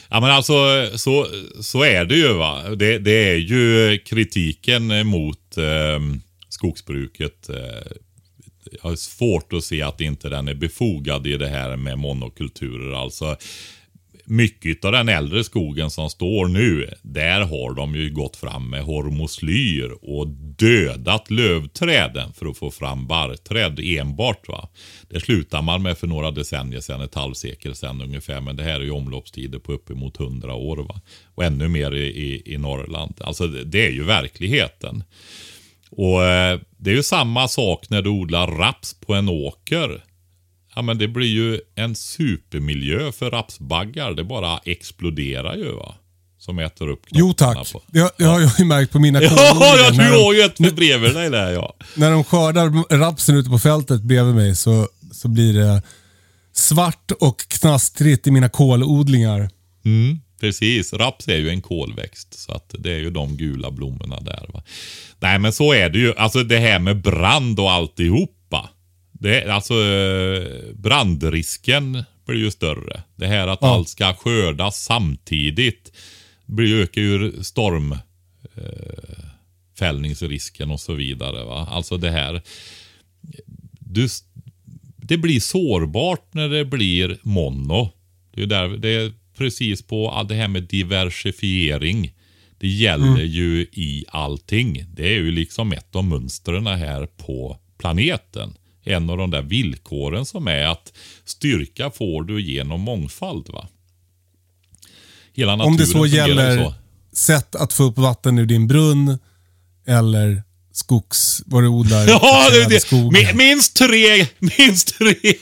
B: Ja men alltså så, så är det ju va. Det, det är ju kritiken mot eh, skogsbruket. Eh, jag har svårt att se att inte den är befogad i det här med monokulturer. Alltså mycket av den äldre skogen som står nu, där har de ju gått fram med hormoslyr och dödat lövträden för att få fram barrträd enbart. va. Det slutar man med för några decennier sedan, ett halvsekel sedan ungefär. Men det här är ju omloppstider på uppemot hundra år. Va? Och ännu mer i, i, i Norrland. Alltså det är ju verkligheten. Och eh, Det är ju samma sak när du odlar raps på en åker. Ja men det blir ju en supermiljö för rapsbaggar. Det bara exploderar ju va. Som äter upp
A: Jo tack. På. Det, det har jag ju märkt på mina kollegor.
B: Ja, du har ju ett bredvid dig där ja.
A: När de skördar rapsen ute på fältet bredvid mig så, så blir det svart och knastrigt i mina kolodlingar.
B: Mm, precis, raps är ju en kolväxt. Så att det är ju de gula blommorna där. Va? Nej men så är det ju. Alltså det här med brand och alltihop det, alltså brandrisken blir ju större. Det här att ja. allt ska skördas samtidigt blir, ökar ju stormfällningsrisken eh, och så vidare. Va? Alltså det här. Du, det blir sårbart när det blir mono. Det är, där, det är precis på det här med diversifiering. Det gäller mm. ju i allting. Det är ju liksom ett av mönstren här på planeten en av de där villkoren som är att styrka får du genom mångfald. va?
A: Hela naturen Om det så gäller så. sätt att få upp vatten ur din brunn eller skogs, vad du odlar.
B: Ja, det, det, skog. minst tre, minst tre.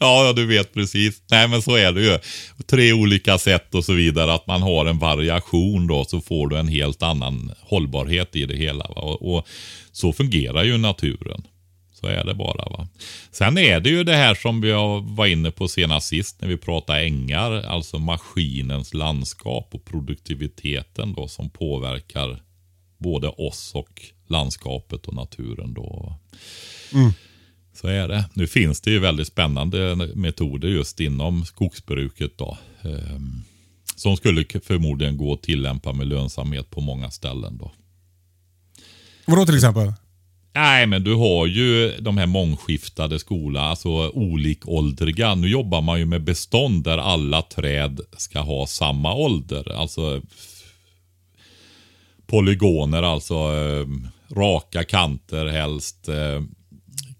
B: ja, du vet precis. Nej, men så är det ju. Tre olika sätt och så vidare. Att man har en variation då, så får du en helt annan hållbarhet i det hela. Och, och så fungerar ju naturen. Så är det bara. va. Sen är det ju det här som vi var inne på senast sist när vi pratade ängar. Alltså maskinens landskap och produktiviteten då som påverkar både oss och landskapet och naturen. då. Mm. Så är det. Nu finns det ju väldigt spännande metoder just inom skogsbruket. då. Um, som skulle förmodligen gå att tillämpa med lönsamhet på många ställen. då.
A: Vadå till exempel?
B: Nej, men du har ju de här mångskiftade skolor, alltså olikåldriga. Nu jobbar man ju med bestånd där alla träd ska ha samma ålder. Alltså polygoner, alltså eh, raka kanter helst. Eh,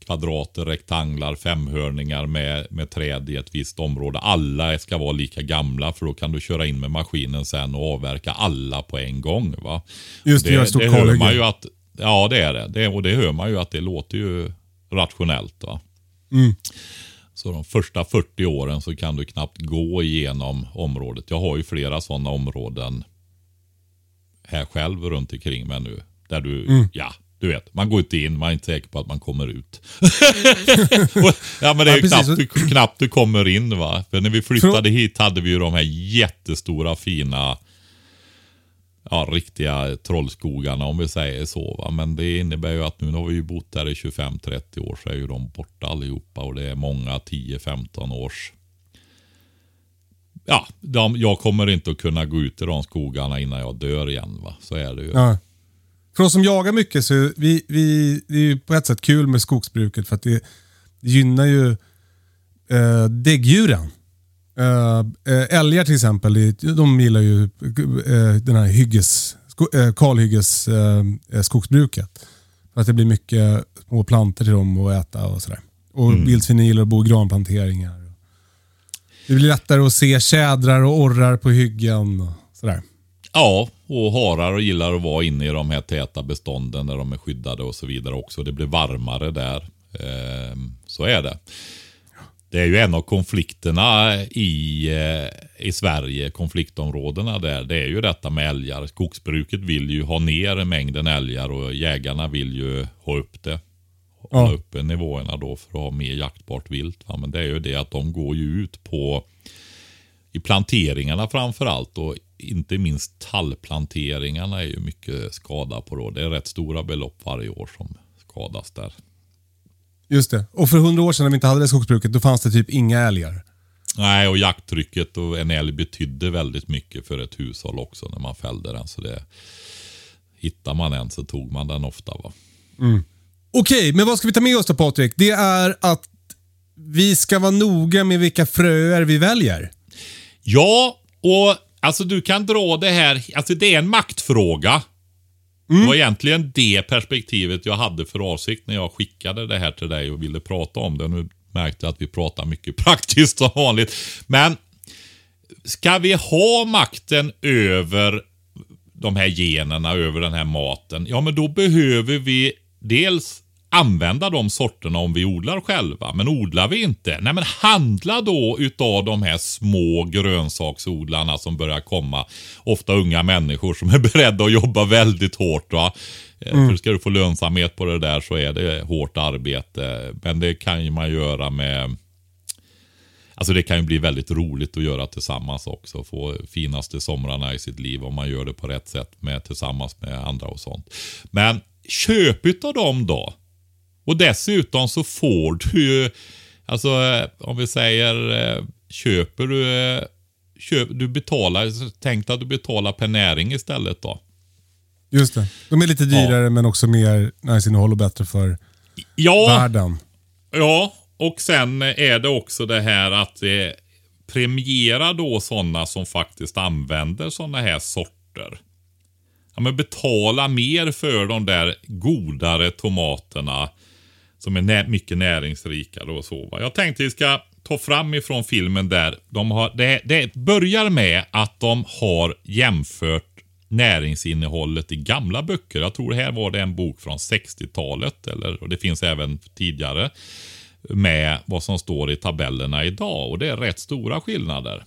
B: kvadrater, rektanglar, femhörningar med, med träd i ett visst område. Alla ska vara lika gamla för då kan du köra in med maskinen sen och avverka alla på en gång. Va?
A: Just det,
B: det,
A: det,
B: det hör man ju att, Ja, det är det. det. Och det hör man ju att det låter ju rationellt. Va?
A: Mm.
B: Så de första 40 åren så kan du knappt gå igenom området. Jag har ju flera sådana områden här själv runt omkring mig nu. Där du, mm. ja, du vet, man går inte in, man är inte säker på att man kommer ut. ja men det är ju ja, knappt, du, knappt du kommer in va. För när vi flyttade hit hade vi ju de här jättestora fina ja, riktiga trollskogarna om vi säger så. Va? Men det innebär ju att nu har vi ju bott där i 25-30 år så är ju de borta allihopa och det är många 10-15 års Ja, de, jag kommer inte att kunna gå ut i de skogarna innan jag dör igen. Va? Så är det ju. Ja.
A: För oss som jagar mycket så vi, vi, det är ju på ett sätt kul med skogsbruket för att det gynnar ju eh, däggdjuren. Uh, älgar till exempel, de gillar ju uh, den här hygges, kalhygges skogsbruket. För att det blir mycket små planter till dem att äta och sådär. Och mm. vildsvinen gillar att bo i granplanteringar. Det blir lättare att se tjädrar och orrar på hyggen. Och sådär.
B: Ja, och harar och gillar att vara inne i de här täta bestånden där de är skyddade och så vidare också. Det blir varmare där. Eh, så är det. Det är ju en av konflikterna i, eh, i Sverige, konfliktområdena där. Det är ju detta med älgar. Skogsbruket vill ju ha ner mängden älgar och jägarna vill ju ha upp det. Ja. uppe nivåerna då för att ha mer jaktbart vilt. Men det är ju det att de går ju ut på i planteringarna framför allt och inte minst tallplanteringarna är ju mycket skada på då. Det är rätt stora belopp varje år som skadas där.
A: Just det. Och för hundra år sedan när vi inte hade det skogsbruket, då fanns det typ inga älgar.
B: Nej, och jakttrycket och en älg betydde väldigt mycket för ett hushåll också när man fällde den. Så det, hittar man en så tog man den ofta. va.
A: Mm. Okej, okay, men vad ska vi ta med oss då Patrik? Det är att vi ska vara noga med vilka fröer vi väljer.
B: Ja, och alltså du kan dra det här. Alltså det är en maktfråga. Mm. Det var egentligen det perspektivet jag hade för avsikt när jag skickade det här till dig och ville prata om det. Nu märkte jag att vi pratar mycket praktiskt som vanligt. Men ska vi ha makten över de här generna, över den här maten, ja men då behöver vi dels använda de sorterna om vi odlar själva. Men odlar vi inte, nej men handla då utav de här små grönsaksodlarna som börjar komma. Ofta unga människor som är beredda att jobba väldigt hårt. Va? Eh, mm. För ska du få lönsamhet på det där så är det hårt arbete. Men det kan ju man göra med Alltså det kan ju bli väldigt roligt att göra tillsammans också. Få finaste somrarna i sitt liv om man gör det på rätt sätt med, tillsammans med andra och sånt. Men köp utav dem då. Och dessutom så får du ju, alltså eh, om vi säger, eh, köper du, eh, köp, du betalar, tänk att du betalar per näring istället då.
A: Just det. De är lite dyrare ja. men också mer näringsinnehåll och bättre för ja. världen.
B: Ja, och sen är det också det här att eh, premiera då sådana som faktiskt använder sådana här sorter. Ja, men betala mer för de där godare tomaterna som är nä mycket näringsrikare och så. Va? Jag tänkte vi ska ta fram ifrån filmen där. De har, det, det börjar med att de har jämfört näringsinnehållet i gamla böcker. Jag tror här var det en bok från 60-talet, eller, och det finns även tidigare, med vad som står i tabellerna idag. Och det är rätt stora skillnader.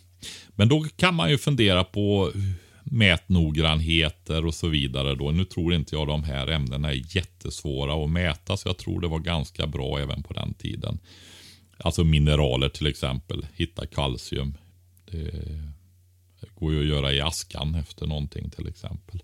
B: Men då kan man ju fundera på mätnoggrannheter och så vidare. Då. Nu tror inte jag de här ämnena är jättesvåra att mäta, så jag tror det var ganska bra även på den tiden. Alltså mineraler till exempel, hitta kalcium. Det går ju att göra i askan efter någonting till exempel.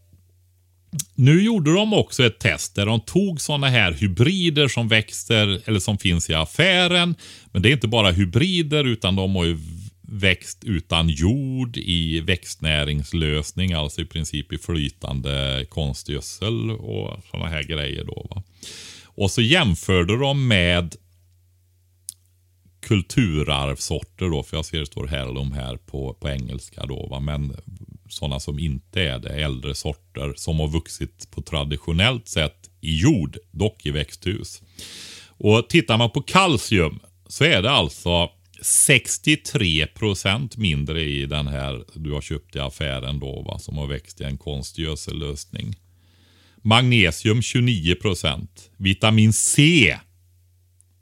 B: nu gjorde de också ett test där de tog sådana här hybrider som växter eller som finns i affären. Men det är inte bara hybrider utan de har ju växt utan jord i växtnäringslösning, alltså i princip i flytande konstgödsel och sådana här grejer. Då, va? Och så jämförde de med kulturarvsorter då, för jag ser det står heirloom här på, på engelska då, va? men sådana som inte är det, äldre sorter som har vuxit på traditionellt sätt i jord, dock i växthus. Och tittar man på kalcium så är det alltså 63 procent mindre i den här du har köpt i affären då, va, som har växt i en konstgödsellösning. Magnesium 29 procent. Vitamin C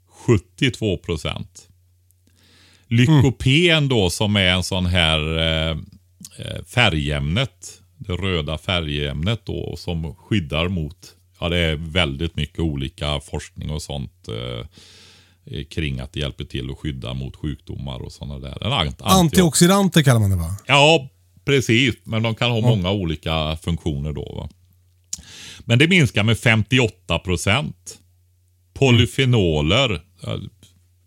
B: 72 procent. Lykopen då som är en sån här eh, eh, färgämnet. Det röda färgämnet då som skyddar mot, ja det är väldigt mycket olika forskning och sånt. Eh, Eh, kring att det hjälper till att skydda mot sjukdomar och sådana där. En anti
A: Antioxidanter kallar man det va?
B: Ja, precis. Men de kan ha mm. många olika funktioner då. Va? Men det minskar med 58 procent. Polyfenoler,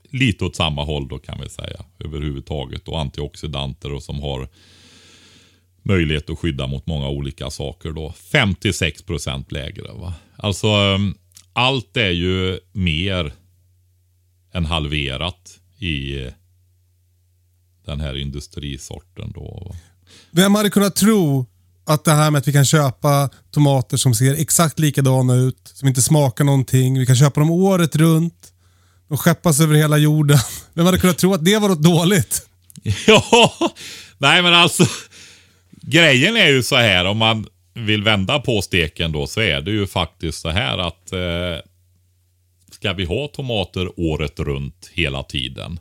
B: lite åt samma håll då kan vi säga överhuvudtaget. Och antioxidanter och som har möjlighet att skydda mot många olika saker då. 56 procent lägre. Va? Alltså ehm, allt är ju mer än halverat i den här industrisorten. Då.
A: Vem hade kunnat tro att det här med att vi kan köpa tomater som ser exakt likadana ut, som inte smakar någonting. Vi kan köpa dem året runt. De skeppas över hela jorden. Vem hade kunnat tro att det var något dåligt?
B: Ja, nej men alltså. Grejen är ju så här om man vill vända på steken då så är det ju faktiskt så här att eh, Ska vi ha tomater året runt hela tiden?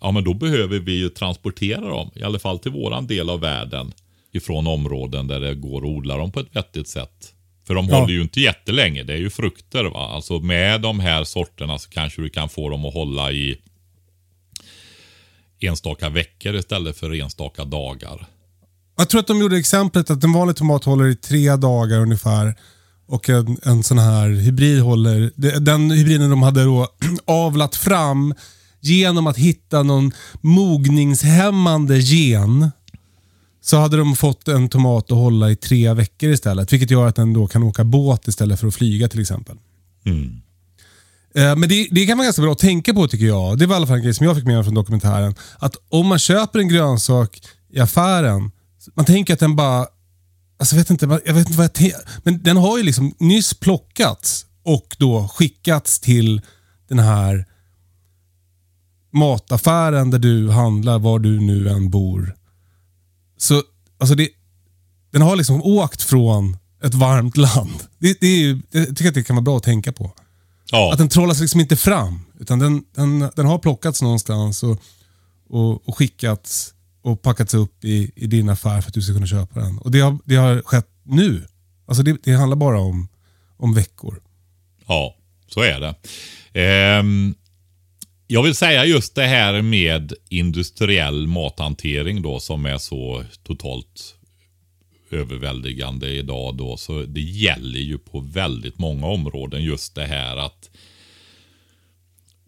B: Ja, men då behöver vi ju transportera dem, i alla fall till våran del av världen, ifrån områden där det går att odla dem på ett vettigt sätt. För de ja. håller ju inte jättelänge, det är ju frukter. Va? Alltså med de här sorterna så kanske du kan få dem att hålla i enstaka veckor istället för enstaka dagar.
A: Jag tror att de gjorde exemplet att en vanlig tomat håller i tre dagar ungefär. Och en, en sån här hybrid håller, den hybriden de hade då avlat fram genom att hitta någon mogningshämmande gen. Så hade de fått en tomat att hålla i tre veckor istället. Vilket gör att den då kan åka båt istället för att flyga till exempel. Mm. Eh, men det, det, kan vara ganska bra att tänka på tycker jag. Det var i alla fall en grej som jag fick med mig från dokumentären. Att om man köper en grönsak i affären, man tänker att den bara Alltså jag vet inte, jag vet inte vad jag Men den har ju liksom nyss plockats och då skickats till den här mataffären där du handlar, var du nu än bor. Så alltså det, den har liksom åkt från ett varmt land. Det, det är ju, jag tycker att det kan vara bra att tänka på. Ja. Att den trollas liksom inte fram. Utan den, den, den har plockats någonstans och, och, och skickats och packats upp i, i din affär för att du ska kunna köpa den. Och Det har, det har skett nu. Alltså det, det handlar bara om, om veckor.
B: Ja, så är det. Ehm, jag vill säga just det här med industriell mathantering då som är så totalt överväldigande idag då. Så det gäller ju på väldigt många områden just det här att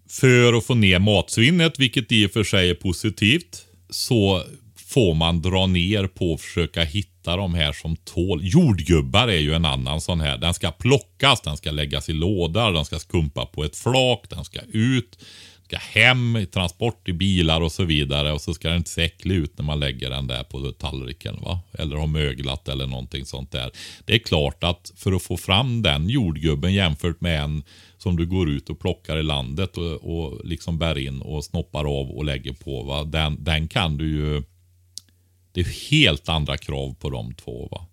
B: för att få ner matsvinnet, vilket i och för sig är positivt, så får man dra ner på att försöka hitta de här som tål. Jordgubbar är ju en annan sån här. Den ska plockas, den ska läggas i lådor, den ska skumpa på ett flak, den ska ut, den ska hem i transport i bilar och så vidare. Och så ska den inte se äcklig ut när man lägger den där på tallriken. Va? Eller har möglat eller någonting sånt där. Det är klart att för att få fram den jordgubben jämfört med en som du går ut och plockar i landet och, och liksom bär in och snoppar av och lägger på. Va? Den, den kan du ju det är helt andra krav på de två. va.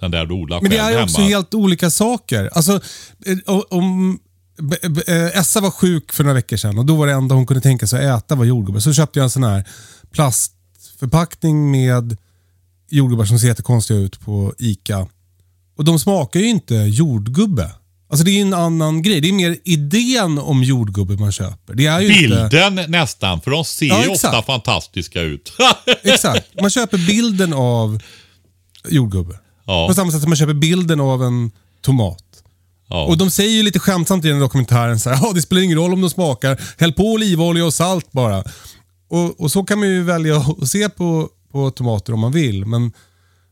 B: Den där du odlar
A: Men det är också
B: hemma.
A: helt olika saker. Alltså, eh, om eh, Essa var sjuk för några veckor sedan och då var det enda hon kunde tänka sig att äta var jordgubbar. Så köpte jag en sån här plastförpackning med jordgubbar som ser jättekonstiga ut på ICA. Och de smakar ju inte jordgubbe. Alltså det är ju en annan grej. Det är mer idén om jordgubbe man köper. Det är ju Inte...
B: Bilden nästan, för de ser
A: Ja,
B: ju ofta fantastiska ut.
A: Exakt. Man köper bilden av jordgubbe.
B: Ja.
A: På samma sätt som man köper bilden av en tomat.
B: ja.
A: Och de säger ju lite skämtsamt i den dokumentären så här, ja det spelar ingen roll om de smakar, häll på olivolja och salt bara. Och, och så kan man ju välja att se på, på tomater om man vill. Men,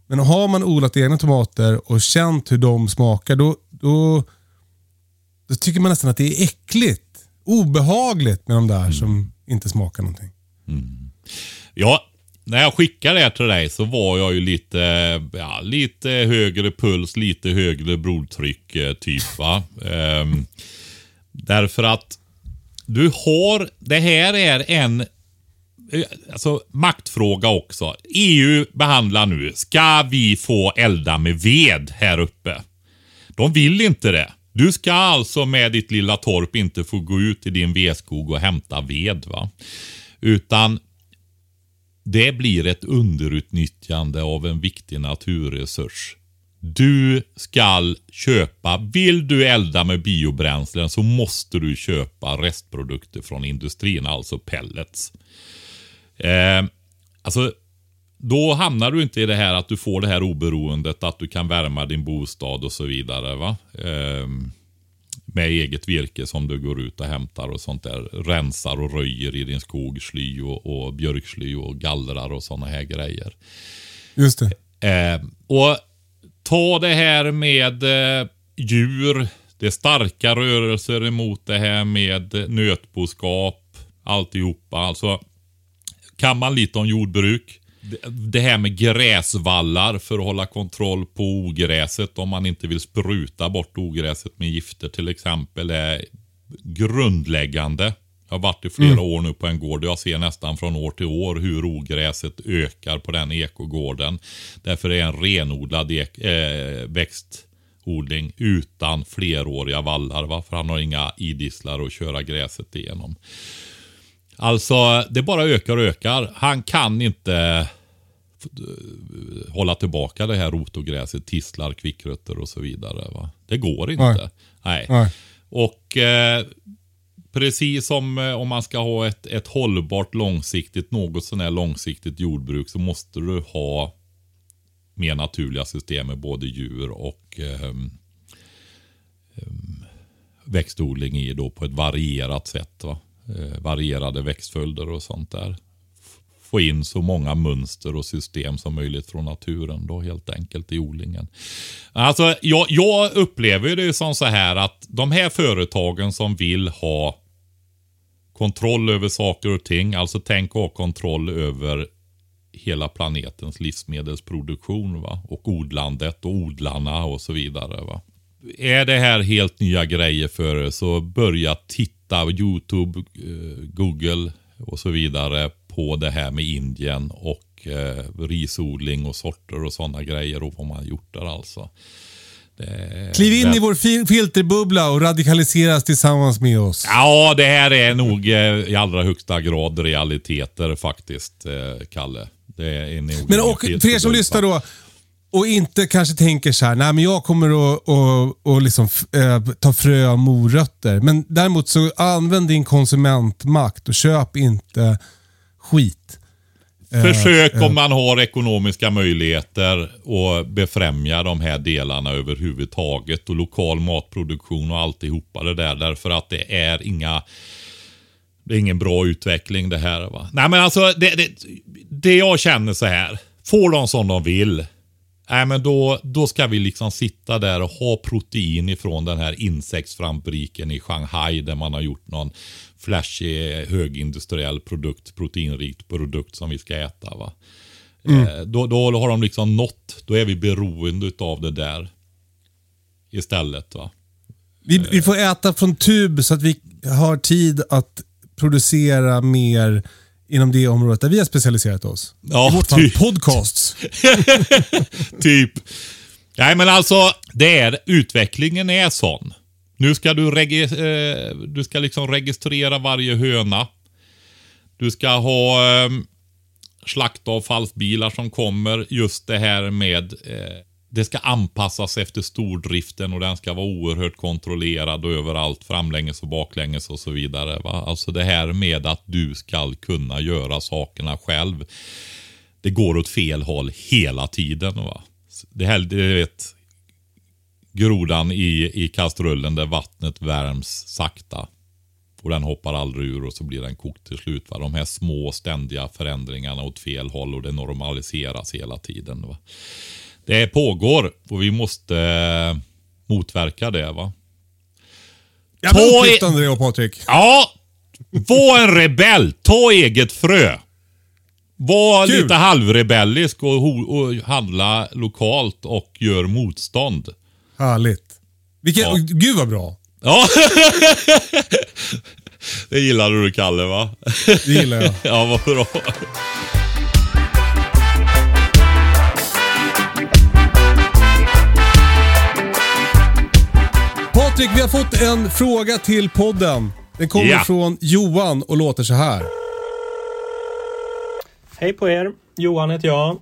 A: men har man odlat egna tomater och känt hur de smakar, då, då, då tycker man nästan att det är äckligt. Obehagligt med de där som inte smakar någonting.
B: Ja, när jag skickade det här till dig så var jag ju lite, ja, lite högre puls, lite högre blodtryck eh, typ va. Ehm, därför att du har, det här är en eh, Alltså maktfråga också. EU behandlar nu, ska vi få elda med ved här uppe? De vill inte det. Du ska alltså med ditt lilla torp inte få gå ut i din vedskog och hämta ved. va? Utan det blir ett underutnyttjande av en viktig naturresurs. Du skall köpa, vill du elda med biobränslen så måste du köpa restprodukter från industrin, alltså pellets. Eh, alltså, då hamnar du inte i det här att du får det här oberoendet, att du kan värma din bostad och så vidare. va? Eh, med eget virke som du går ut och hämtar och sånt där. Rensar och röjer i din skog, sly och, och björksly och gallrar och såna här grejer.
A: Just det.
B: Eh, och ta det här med eh, djur. Det är starka rörelser emot det här med nötboskap. Alltihopa. Alltså, kan man lite om jordbruk. Det- här med gräsvallar för att hålla kontroll på ogräset om man inte vill spruta bort ogräset med gifter till exempel är grundläggande. Jag har varit i flera år nu på en gård och jag ser nästan från år till år hur ogräset ökar på den ekogården. Därför är en renodlad ek, eh, växtodling utan fleråriga vallar. Va? För han har inga idisslar att köra gräset igenom. Alltså, det bara ökar och ökar. Han kan inte hålla tillbaka det här rotogräset, tistlar, kvickrötter och så vidare. Va? Det går inte.
A: Nej.
B: Nej.
A: Nej.
B: Och eh, precis som eh, om man ska ha ett, ett hållbart, långsiktigt, något sånär långsiktigt jordbruk så måste du ha mer naturliga system med både djur och ehm, ehm, växtodling i då på ett varierat sätt. Va? Eh, varierade växtföljder och sånt där. Få in så många mönster och system som möjligt från naturen då helt enkelt i odlingen. Alltså jag, jag upplever det som så här att de här företagen som vill ha kontroll över saker och ting, alltså tänk att ha kontroll över hela planetens livsmedelsproduktion va? och odlandet och odlarna och så vidare. Va? Är det här helt nya grejer för er så börja titta Youtube, eh, Google och så vidare på det här med Indien och eh, risodling och sorter och sådana grejer och vad man har gjort där alltså. Det-
A: Kliv in
B: det-
A: i vår fi- filterbubbla och radikaliseras tillsammans med oss.
B: Ja, det här är nog eh, i allra högsta grad realiteter faktiskt, eh, Kalle. Det är nog
A: Men och för er som lyssnar då och inte kanske tänker så här, nej men jag kommer att, att, att liksom, eh, ta frö av morötter. Men däremot så använd din konsumentmakt och köp inte skit.
B: Försök
A: eh.
B: om man har ekonomiska möjligheter att befrämja de här delarna överhuvudtaget och lokal matproduktion och alltihopa det där. Därför att det är inga Det är ingen bra utveckling det här. Va? Nej men alltså det, det, det jag känner så här. Får de som de vill. Nej men då, då ska vi liksom sitta där och ha protein ifrån den här insektsfabriken i Shanghai där man har gjort någon flashig högindustriell produkt, proteinrikt produkt som vi ska äta. Va? Mm. Eh, då, då har de liksom nått, då är vi beroende av det där istället. va.
A: Vi, vi får äta från tub så att vi har tid att producera mer inom det området där vi har specialiserat oss.
B: Ja,
A: I vårt typ. fall podcasts.
B: typ. Nej men alltså, det är, utvecklingen är sån. Nu ska du, eh, du ska liksom registrera varje höna. Du ska ha eh, slaktavfallsbilar som kommer. Just det här med eh, det ska anpassas efter stordriften och den ska vara oerhört kontrollerad och överallt framlänges och baklänges och så vidare. Va? Alltså det här med att du ska kunna göra sakerna själv. Det går åt fel håll hela tiden. Va? Det här, du vet, grodan i, i kastrullen där vattnet värms sakta. Och den hoppar aldrig ur och så blir den kokt till slut. Va? De här små ständiga förändringarna åt fel håll och det normaliseras hela tiden. Va? Det pågår och vi måste eh, motverka det va.
A: Ja, Ta uppgiftande det Patrik.
B: Ja. Var en rebell. Ta eget frö. Var Kul. lite halvrebellisk och, och handla lokalt och gör motstånd.
A: Härligt. Vilken, ja. Gud vad bra.
B: Ja. det gillar du Kalle va?
A: Det gillar jag.
B: ja, vad bra.
A: Patrik, vi har fått en fråga till podden. Den kommer ja. från Johan och låter så här.
C: Hej på er! Johan heter jag.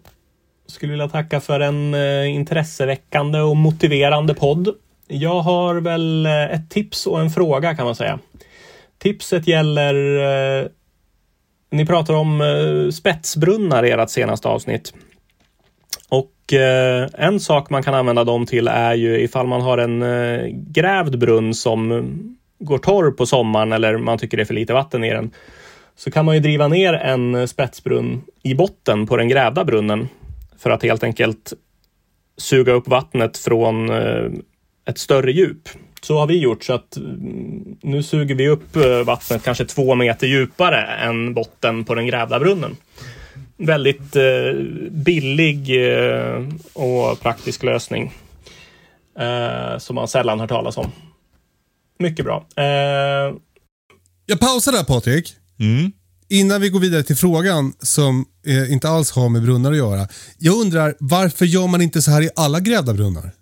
C: Skulle vilja tacka för en eh, intresseväckande och motiverande podd. Jag har väl eh, ett tips och en fråga kan man säga. Tipset gäller eh, ni pratar om eh, spetsbrunnar i ert senaste avsnitt. Och eh, en sak man kan använda dem till är ju ifall man har en eh, grävd brunn som går torr på sommaren eller man tycker det är för lite vatten i den. Så kan man ju driva ner en eh, spetsbrunn i botten på den grävda brunnen för att helt enkelt suga upp vattnet från eh, ett större djup. Så har vi gjort så att mm, nu suger vi upp eh, vattnet kanske två meter djupare än botten på den grävda brunnen väldigt eh, billig och praktisk lösning. Som man sällan hört talas om. Mycket bra.
A: Jag pausar där Patrik.
B: Mm.
A: Innan vi går vidare till frågan som eh, inte alls har med brunnar att göra. Jag undrar varför gör man inte så här i alla grävda brunnar?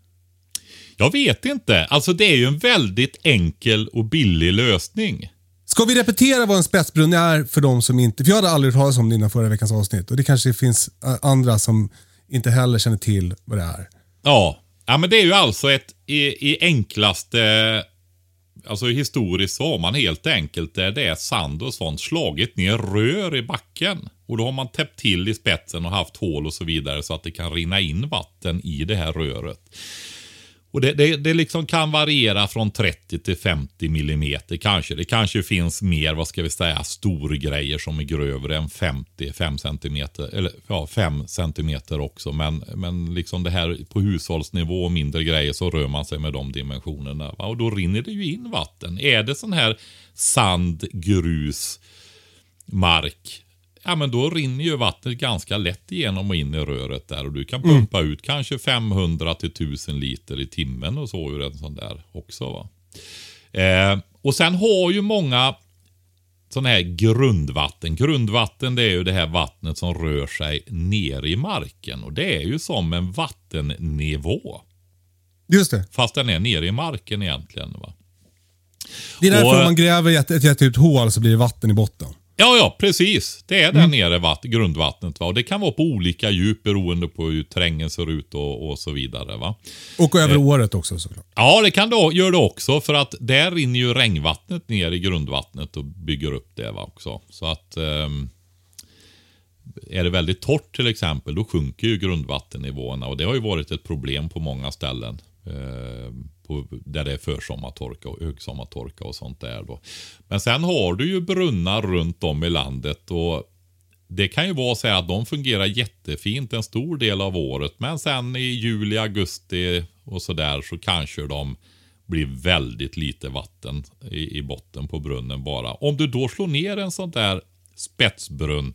B: Jag vet inte. Alltså det är ju en väldigt enkel och billig lösning.
A: Ska vi repetera vad en spetsbrunn är för de som inte... För jag hade aldrig hört talas om det innan förra veckans avsnitt och det kanske finns andra som inte heller känner till vad det är.
B: Ja, ja men det är ju alltså ett i, i enklaste... Alltså historiskt så har man helt enkelt där det är sand och sånt slagit ner rör i backen. Och då har man täppt till i spetsen och haft hål och så vidare så att det kan rinna in vatten i det här röret. Och det, det, det liksom kan variera från 30 till 50 millimeter kanske. Det kanske finns mer, vad ska vi säga, storgrejer som är grövre än 50, 5 centimeter. Eller ja, 5 centimeter också. Men, men liksom det här på hushållsnivå och mindre grejer så rör man sig med de dimensionerna. Va? Och då rinner det ju in vatten. Är det sån här sand, grus, mark ja men då rinner ju vattnet ganska lätt igenom och in i röret där och du kan pumpa mm. ut kanske 500 till 1000 liter i timmen och så ur en sån där också. Va? Eh, och sen har ju många sådana här grundvatten. Grundvatten det är ju det här vattnet som rör sig ner i marken och det är ju som en vattennivå.
A: Just det.
B: Fast den är nere i marken egentligen. Va?
A: Det är därför och, man gräver ett, ett jättedjupt hål så blir det vatten i botten.
B: Ja, ja, precis. Det är där mm. nere vatt, grundvattnet. Va? Och det kan vara på olika djup beroende på hur terrängen ser ut och, och så vidare. Va?
A: Och över eh. året också såklart.
B: Ja, det kan det gör det också. För att där rinner ju regnvattnet ner i grundvattnet och bygger upp det va? också. Så att eh, är det väldigt torrt till exempel, då sjunker ju grundvattennivåerna. Och det har ju varit ett problem på många ställen. Eh, på, där det är försommartorka och högsommartorka och sånt där då. Men sen har du ju brunnar runt om i landet och det kan ju vara så att de fungerar jättefint en stor del av året. Men sen i juli, augusti och sådär så kanske de blir väldigt lite vatten i, i botten på brunnen bara. Om du då slår ner en sån där spetsbrunn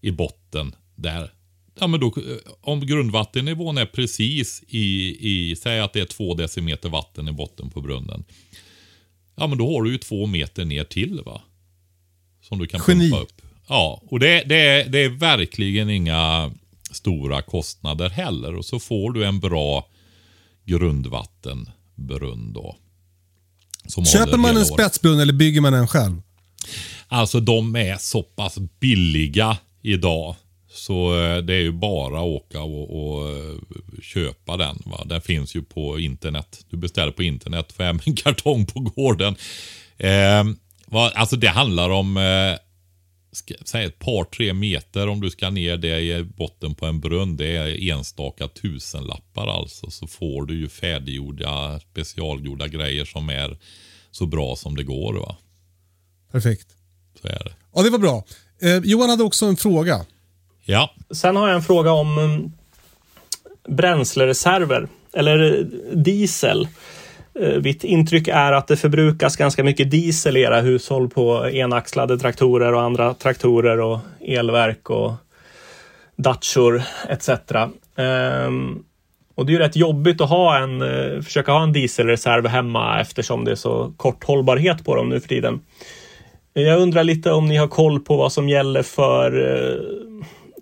B: i botten där. Ja, men då, om grundvattennivån är precis i, i, säg att det är två decimeter vatten i botten på brunnen. Ja, men då har du ju två meter ner till va. Som du kan
A: Geni.
B: pumpa upp. Ja, och det, det, är, det är verkligen inga stora kostnader heller. Och så får du en bra grundvattenbrunn då.
A: Köper man en
B: året.
A: spetsbrunn eller bygger man en själv?
B: Alltså de är så pass billiga idag. Så eh, det är ju bara att åka och, och eh, köpa den. Va? Den finns ju på internet. Du beställer på internet för hem en kartong på gården. Eh, vad, alltså det handlar om eh, ska, säg ett par, tre meter om du ska ner det i botten på en brunn. Det är enstaka tusenlappar alltså. Så får du ju färdiggjorda, specialgjorda grejer som är så bra som det går. Va?
A: Perfekt.
B: Så är det.
A: Ja, det var bra. Eh, Johan hade också en fråga.
B: Ja,
C: Sen har jag en fråga om um, bränslereserver eller eh, diesel. Eh, mitt intryck är att det förbrukas ganska mycket diesel i era hushåll på enaxlade traktorer och andra traktorer och elverk och Datschor etc. Ehm, och det är ju rätt jobbigt att ha en, eh, försöka ha en dieselreserv hemma eftersom det är så kort hållbarhet på dem nu för tiden. Jag undrar lite om ni har koll på vad som gäller för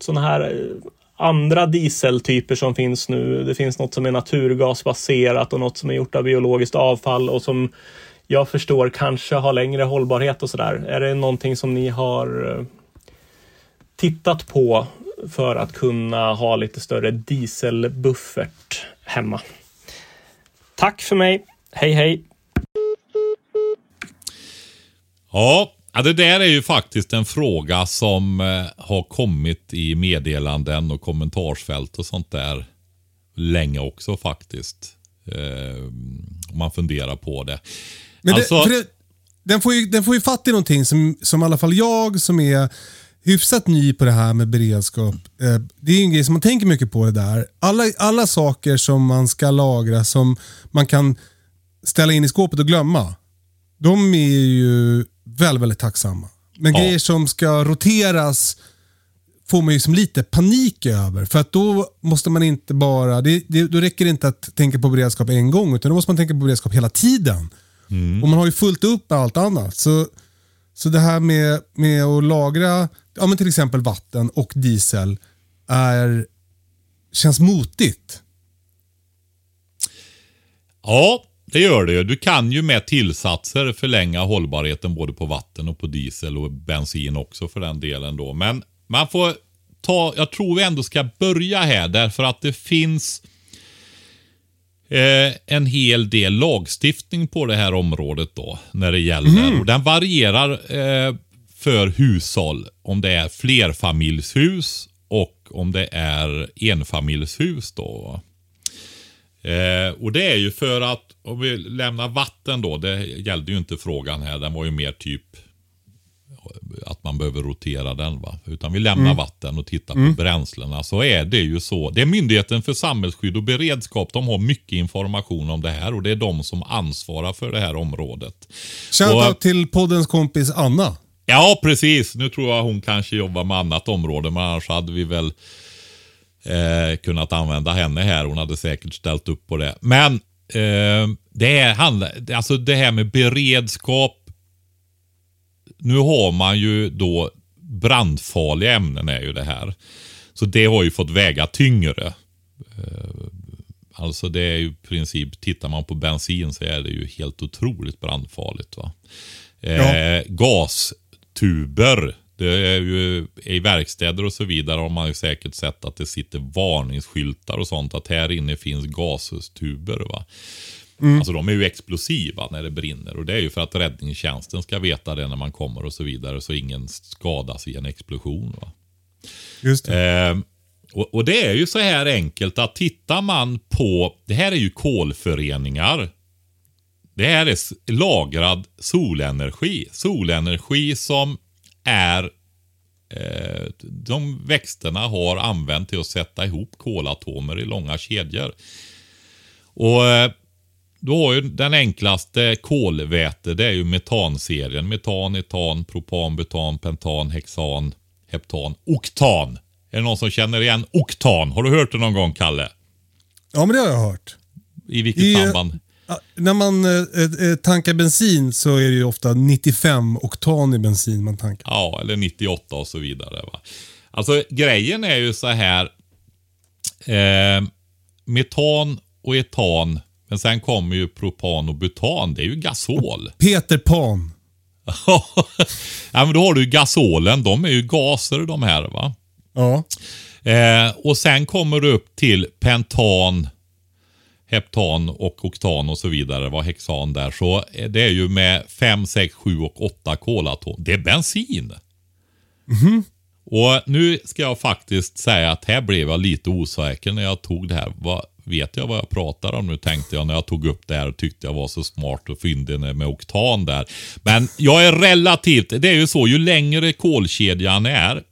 C: sådana här eh, andra dieseltyper som finns nu. Det finns något som är naturgasbaserat och något som är gjort av biologiskt avfall och som jag förstår kanske har längre hållbarhet och sådär. Är det någonting som ni har eh, tittat på för att kunna ha lite större dieselbuffert hemma? Tack för mig. Hej hej!
B: Ja, ja, det där är ju faktiskt en fråga som eh, har kommit i meddelanden och kommentarsfält och sånt där länge också faktiskt. Eh, om man funderar på det.
A: Men
B: alltså,
A: det, det, den, får ju, den får ju fatt i någonting som, som i alla fall jag som är hyfsat ny på det här med beredskap. Eh, det är en grej som man tänker mycket på det där. Alla, alla saker som man ska lagra som man kan ställa in i skåpet och glömma. De är ju väldigt, väldigt tacksamma. Men
B: Ja.
A: grejer som ska roteras får man ju som lite panik över. För att då måste man inte bara, det, det, då räcker det inte att tänka på beredskap en gång utan då måste man tänka på beredskap hela tiden. Och man har ju fullt upp med allt annat. Så, så det här med, med att lagra ja, men till exempel vatten och diesel är, känns motigt.
B: Ja, det gör det ju. Du kan ju med tillsatser förlänga hållbarheten både på vatten och på diesel och bensin också för den delen då. Men man får ta, jag tror vi ändå ska börja här därför att det finns eh, en hel del lagstiftning på det här området då när det gäller. Och den varierar eh, för hushåll om det är flerfamiljshus och om det är enfamiljshus då. Eh, och det är ju för att, om vi lämnar vatten då, det gällde ju inte frågan här, den var ju mer typ att man behöver rotera den. va. Utan vi lämnar vatten och tittar på bränslena. Så är det ju så. Det är Myndigheten för samhällsskydd och beredskap. De har mycket information om det här och det är de som ansvarar för det här området.
A: Shoutout till poddens kompis Anna.
B: Ja, precis. Nu tror jag hon kanske jobbar med annat område, men annars hade vi väl eh, kunnat använda henne här. Hon hade säkert ställt upp på det. Men eh, det, är, alltså det här med beredskap. Nu har man ju då brandfarliga ämnen är ju det här. Så det har ju fått väga tyngre. Eh, Alltså det är ju i princip, tittar man på bensin så är det ju helt otroligt brandfarligt. Va? Eh, gastuber, det är ju i verkstäder och så vidare har man ju säkert sett att det sitter varningsskyltar och sånt att här inne finns gastuber. Va? Alltså de är ju explosiva när det brinner och det är ju för att räddningstjänsten ska veta det när man kommer och så vidare så ingen skadas i en explosion. Va?
A: Just det.
B: Eh, Och, och, det är ju så här enkelt att tittar man på, det här är ju kolföreningar. Det här är lagrad solenergi. Solenergi som är eh, de växterna har använt till att sätta ihop kolatomer i långa kedjor. Och eh, då har ju den enklaste kolväte, det är ju metanserien. Metan, etan, propan, butan, pentan, hexan, heptan, oktan. Är det någon som känner igen oktan? Har du hört det någon gång, Kalle?
A: Ja, men det har jag hört.
B: I vilket I, samband?
A: När man eh, eh, tankar bensin så är det ju ofta 95 oktan i bensin man tankar.
B: Ja, eller 98 och så vidare. Va? Alltså grejen är ju så här. Eh, metan och etan. Men sen kommer ju propan och butan. Det är ju gasol.
A: Peter Pan.
B: ja, men då har du gasolen. De är ju gaser de här va.
A: Ja.
B: Eh, och sen kommer du upp till pentan, heptan och oktan och så vidare. Vad hexan där. Så det är ju med 5, 6, 7 och 8 kolatom. Det är bensin.
A: Mm.
B: Och nu ska jag faktiskt säga att här blev jag lite osäker när jag tog det här. Vad, vet jag vad jag pratar om nu tänkte jag när jag tog upp det här och tyckte jag var så smart och fyndig med oktan där. Men jag är relativt, det är ju så, ju längre kolkedjan är,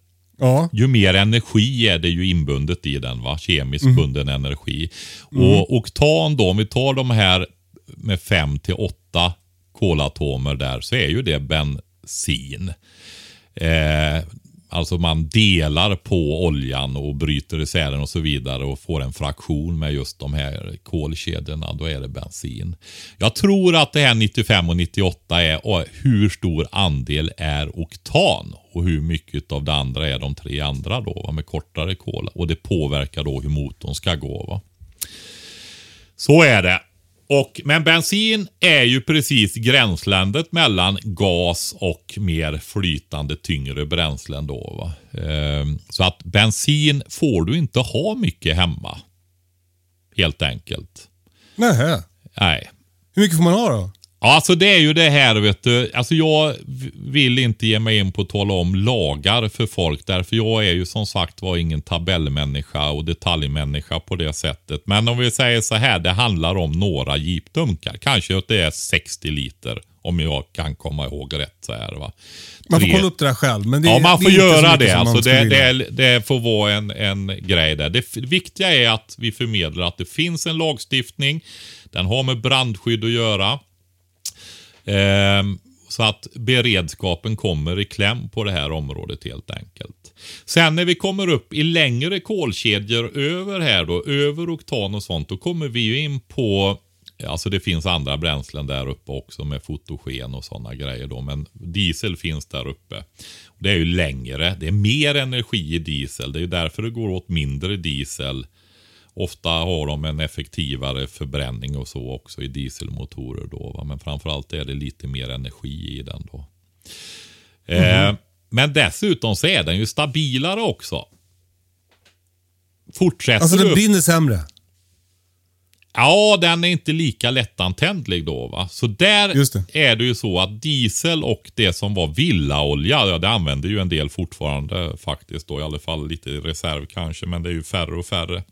A: Ja.
B: Ju mer energi är det ju inbundet i den, va? kemiskt mm. bunden energi. Mm. Och oktan då, om vi tar de här med 5 till 8 kolatomer där, så är ju det bensin. Eh, Alltså man delar på oljan och bryter isär den och så vidare och får en fraktion med just de här kolkedjorna. Då är det bensin. Jag tror att det här 95 och 98 är hur stor andel är oktan och hur mycket av det andra är de tre andra då med kortare kol. Och det påverkar då hur motorn ska gå. Va? Så är det. Och, men bensin är ju precis gränslandet mellan gas och mer flytande tyngre bränslen. Då, va? Ehm, så att bensin får du inte ha mycket hemma. Helt enkelt.
A: Nähä.
B: Nej.
A: Hur mycket får man ha då?
B: Alltså det är ju det här vet du. Alltså jag vill inte ge mig in på att tala om lagar för folk. Därför jag är ju som sagt var ingen tabellmänniska och detaljmänniska på det sättet. Men om vi säger så här. Det handlar om några jeepdunkar. Kanske att det är 60 liter. Om jag kan komma ihåg rätt. Så här, va?
A: Man får kolla upp det där själv. Men det,
B: ja, man får
A: det
B: göra det. Alltså det, det, det, får vara en, en grej där. Det viktiga är att vi förmedlar att det finns en lagstiftning. Den har med brandskydd att göra. Eh, så att beredskapen kommer i kläm på det här området helt enkelt. Sen när vi kommer upp i längre kolkedjor över här då, över oktan och sånt, då kommer vi ju in på Alltså det finns andra bränslen där uppe också med fotogen och sådana grejer då. Men diesel finns där uppe. Det är ju längre. Det är mer energi i diesel. Det är ju därför det går åt mindre diesel Ofta har de en effektivare förbränning och så också i dieselmotorer då. Va? Men framförallt är det lite mer energi i den då. Mm. Eh, men dessutom så är den ju stabilare också. Fortsätter
A: Alltså den
B: upp.
A: brinner sämre?
B: Ja, den är inte lika lättantändlig då. va. Så där det. är det ju så att diesel och det som var villaolja, ja, det använder ju en del fortfarande faktiskt då. I alla fall lite reserv kanske, men det är ju färre och färre.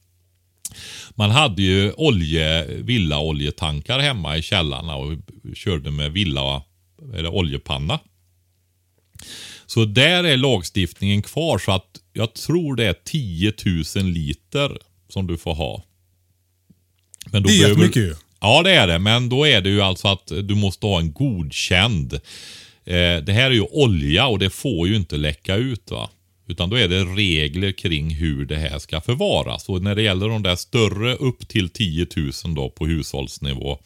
B: Man hade ju olje, villaoljetankar hemma i källarna och körde med villa eller oljepanna. Så där är lagstiftningen kvar så att jag tror det är 10 000 liter som du får ha.
A: Men då det är behöver... jättemycket ju.
B: Ja det är det, men då är det ju alltså att du måste ha en godkänd. Eh, det här är ju olja och det får ju inte läcka ut. va. Utan då är det regler kring hur det här ska förvaras. Och när det gäller de där större upp till 10 000 då på hushållsnivå.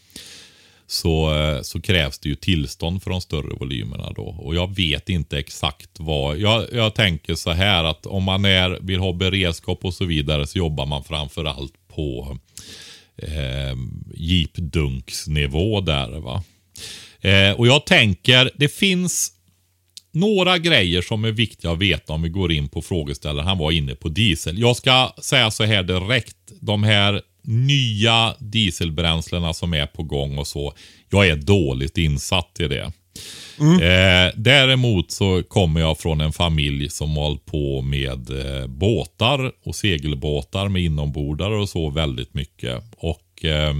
B: Så, eh, så krävs det ju tillstånd för de större volymerna då. Och jag vet inte exakt vad. Jag, jag tänker så här att om man är, vill ha beredskap och så vidare så jobbar man framförallt på eh, jeepdunksnivå där. va. Eh, och jag tänker, det finns några grejer som är viktiga att veta om vi går in på frågeställaren. Han var inne på diesel. Jag ska säga så här direkt. De här nya dieselbränslena som är på gång och så. Jag är dåligt insatt i det. Eh, däremot så kommer jag från en familj som hållit på med eh, båtar och segelbåtar med inombordare och så väldigt mycket. Och eh,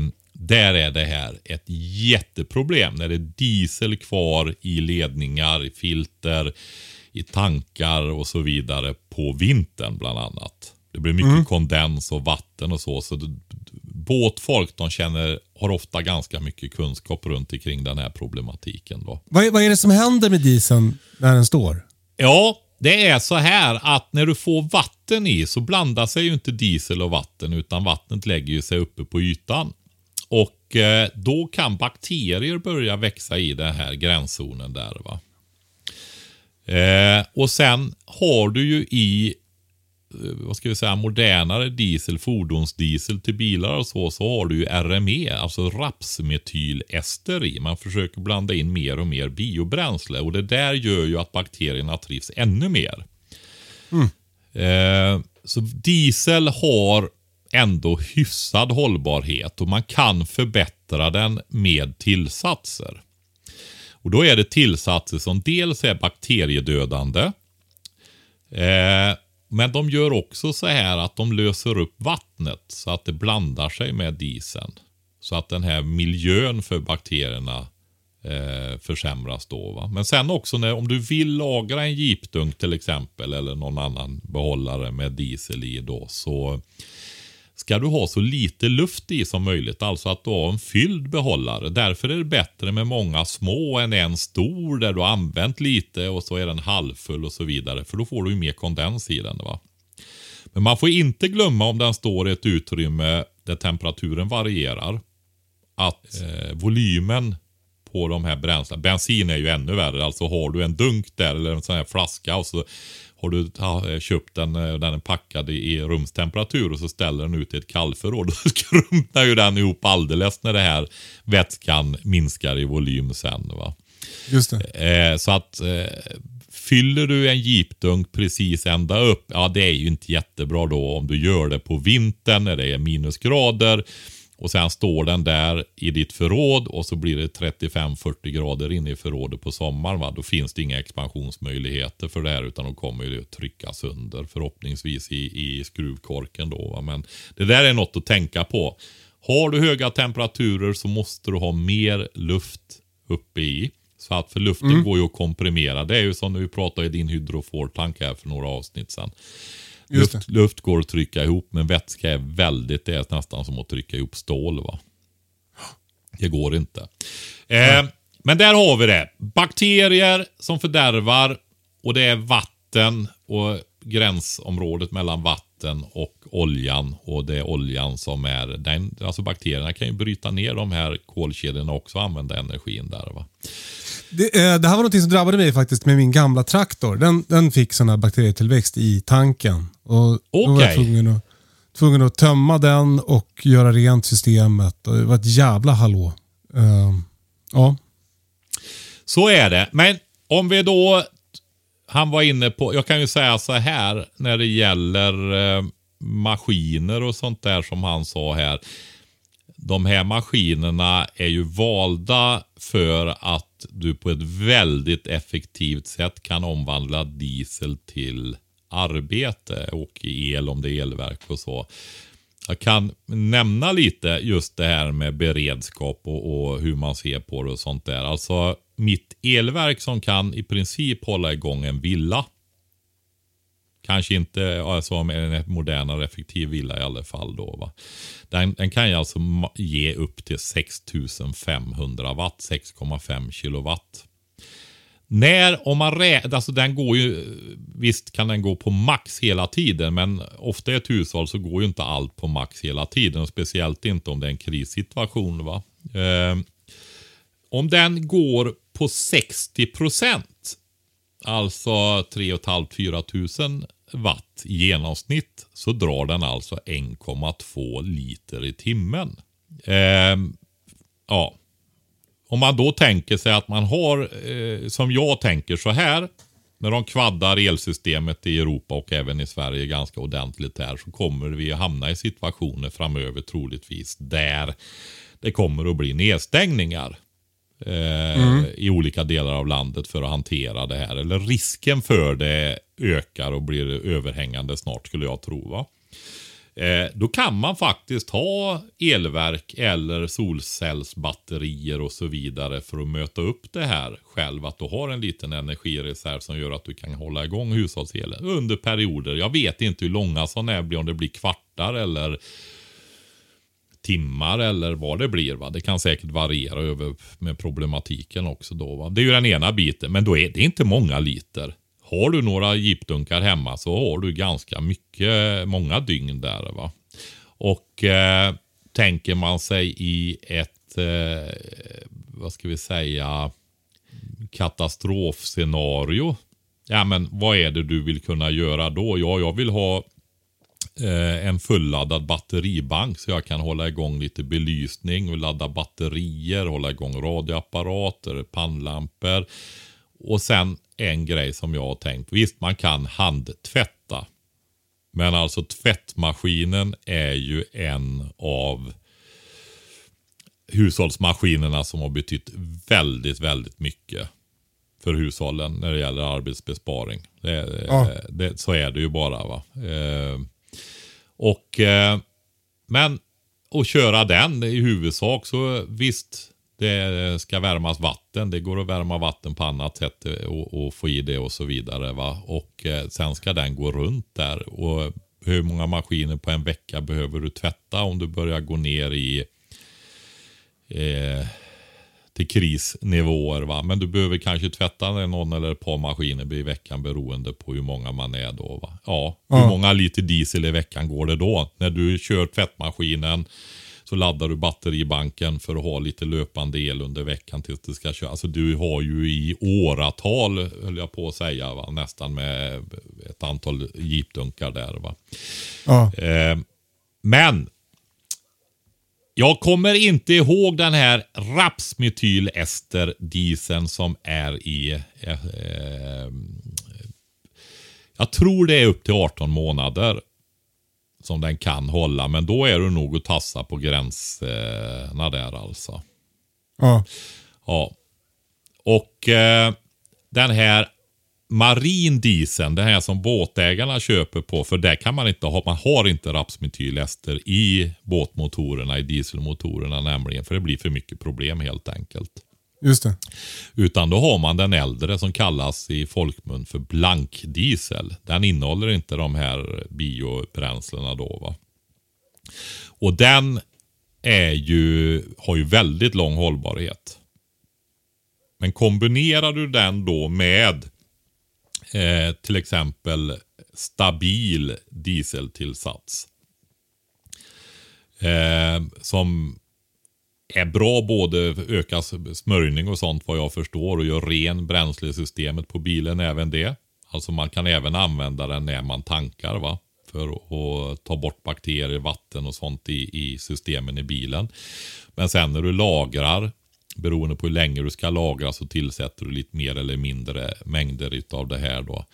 B: där är det här ett jätteproblem när det är diesel kvar i ledningar, i filter, i tankar och så vidare på vintern bland annat. Det blir mycket kondens och vatten och så. så det, båtfolk de känner, har ofta ganska mycket kunskap runt omkring den här problematiken. Då.
A: Vad, är- vad är det som händer med dieseln när den står?
B: Ja, det är så här att när du får vatten i så blandar sig ju inte diesel och vatten utan vattnet lägger ju sig uppe på ytan. Och eh, då kan bakterier börja växa i den här gränszonen där. va. Eh, och sen har du ju i eh, vad ska vi säga, modernare diesel, fordonsdiesel till bilar och så, så har du ju RME, alltså rapsmetylester i. Man försöker blanda in mer och mer biobränsle och det där gör ju att bakterierna trivs ännu mer. Eh, så diesel har ändå hyfsad hållbarhet och man kan förbättra den med tillsatser. Och Då är det tillsatser som dels är bakteriedödande. Eh, men de gör också så här att de löser upp vattnet så att det blandar sig med dieseln. Så att den här miljön för bakterierna eh, försämras då. Va? Men sen också när, om du vill lagra en jeepdunk till exempel eller någon annan behållare med diesel i då så ska du ha så lite luft i som möjligt. Alltså att du har en fylld behållare. Därför är det bättre med många små än en stor där du har använt lite och så är den halvfull och så vidare. För då får du ju mer kondens i den. va. Men man får inte glömma om den står i ett utrymme där temperaturen varierar. Att eh, volymen på de här bränslena. Bensin är ju ännu värre. Alltså har du en dunk där eller en sån här flaska och så har du ta, köpt den, eh, den är packad i, i rumstemperatur och så ställer den ut i ett kallförråd. Då skrumpnar ju den ihop alldeles när det här vätskan minskar i volym sen. Va?
A: Just det.
B: Eh, så att eh, fyller du en jeepdunk precis ända upp, ja det är ju inte jättebra då om du gör det på vintern när det är minusgrader. Och sen står den där i ditt förråd och så blir det 35-40 grader inne i förrådet på sommaren. Va? Då finns det inga expansionsmöjligheter för det här utan då kommer det att trycka sönder förhoppningsvis i, i skruvkorken. Då, va? Men det där är något att tänka på. Har du höga temperaturer så måste du ha mer luft uppe i. Så att för luften går ju att komprimera. Det är ju som när vi pratade i din hydrofortank här för några avsnitt sedan. Luft, luft går att trycka ihop men vätska är väldigt, det är nästan som att trycka ihop stål. va. Det går inte. Eh, men där har vi det. Bakterier som fördärvar och det är vatten och gränsområdet mellan vatten och oljan. Och det är oljan som är, den, alltså bakterierna kan ju bryta ner de här kolkedjorna också och använda energin där. va.
A: Det, eh, det här var något som drabbade mig faktiskt med min gamla traktor. Den, den fick sån här bakterietillväxt i tanken. Och Då var jag tvungen att, tvungen att tömma den och göra rent systemet. Och det var ett jävla hallå. Eh, ja.
B: Så är det. Men om vi då, han var inne på, jag kan ju säga så här när det gäller eh, maskiner och sånt där som han sa här. De här maskinerna är ju valda för att du på ett väldigt effektivt sätt kan omvandla diesel till arbete och el om det är elverk och så. Jag kan nämna lite just det här med beredskap och, och hur man ser på det och sånt där. Alltså mitt elverk som kan i princip hålla igång en villa. Kanske inte alltså, med en modernare effektiv villa i alla fall. Då, va? Den, den kan ju alltså ge upp till 6500 watt, 6,5 kilowatt. När, om man alltså den går ju, visst kan den gå på max hela tiden, men ofta i ett hushåll så går ju inte allt på max hela tiden. Och speciellt inte om det är en krissituation. Va? Eh, om den går på 60 procent, alltså 3 500-4 000 watt i genomsnitt, så drar den alltså 1,2 liter i timmen. Eh, ja, om man då tänker sig att man har, eh, som jag tänker så här, när de kvaddar elsystemet i Europa och även i Sverige ganska ordentligt här så kommer vi att hamna i situationer framöver troligtvis där det kommer att bli nedstängningar. Eh, eh, i olika delar av landet för att hantera det här. Eller risken för det ökar och blir överhängande snart skulle jag tro. Va? Eh, då kan man faktiskt ha elverk eller solcellsbatterier och så vidare för att möta upp det här själv. Att du har en liten energireserv som gör att du kan hålla igång hushållselen under perioder. Jag vet inte hur långa sådana blir, om det blir kvartar eller timmar eller vad det blir. Va? Det kan säkert variera över med problematiken också. Då, va? Det är ju den ena biten, men då är det inte många liter. Har du några jeepdunkar hemma så har du ganska mycket, många dygn där. va. Och eh, tänker man sig i ett, eh, vad ska vi säga, katastrofscenario. Ja men vad är det du vill kunna göra då? Ja, jag vill ha eh, en fulladdad batteribank så jag kan hålla igång lite belysning och ladda batterier, hålla igång radioapparater, pannlampor. Och sen en grej som jag har tänkt. Visst, man kan handtvätta. Men alltså tvättmaskinen är ju en av hushållsmaskinerna som har betytt väldigt, väldigt mycket för hushållen när det gäller arbetsbesparing. Det, ja. det, så är det ju bara. va. Eh, och eh, Men att köra den i huvudsak så visst, det ska värmas vatten. Det går att värma vatten på annat sätt och, och få i det och så vidare. Va? Och eh, sen ska den gå runt där. Och hur många maskiner på en vecka behöver du tvätta om du börjar gå ner i eh, till krisnivåer. Va? Men du behöver kanske tvätta någon eller ett par maskiner i veckan beroende på hur många man är då. Va? Ja, hur ja. många liter diesel i veckan går det då? När du kör tvättmaskinen så laddar du batteribanken för att ha lite löpande el under veckan tills det ska köra. Alltså du har ju i åratal, höll jag på att säga, va? nästan med ett antal jeepdunkar där. Va? Ja. Eh, men jag kommer inte ihåg den här rapsmetylesterdieseln som är i... Eh, eh, jag tror det är upp till 18 månader som den kan hålla. Men då är du nog att tassa på gränserna där alltså.
A: Ja.
B: Ja. Och eh, den här marin dieseln, den här som båtägarna köper på, för det kan man inte ha. Man har inte rapsmetylester i båtmotorerna, i dieselmotorerna nämligen, för det blir för mycket problem helt enkelt.
A: Just det.
B: Utan då har man den äldre som kallas i folkmun för blankdiesel. Den innehåller inte de här biobränslena då. Va? Och den är ju, har ju väldigt lång hållbarhet. Men kombinerar du den då med eh, till exempel stabil dieseltillsats. Eh, som är bra både öka smörjning och sånt vad jag förstår och gör ren bränslesystemet på bilen även det. Alltså man kan även använda den när man tankar va. För att ta bort bakterier, vatten och sånt i, i systemen i bilen. Men sen när du lagrar, beroende på hur länge du ska lagra så tillsätter du lite mer eller mindre mängder av det här då.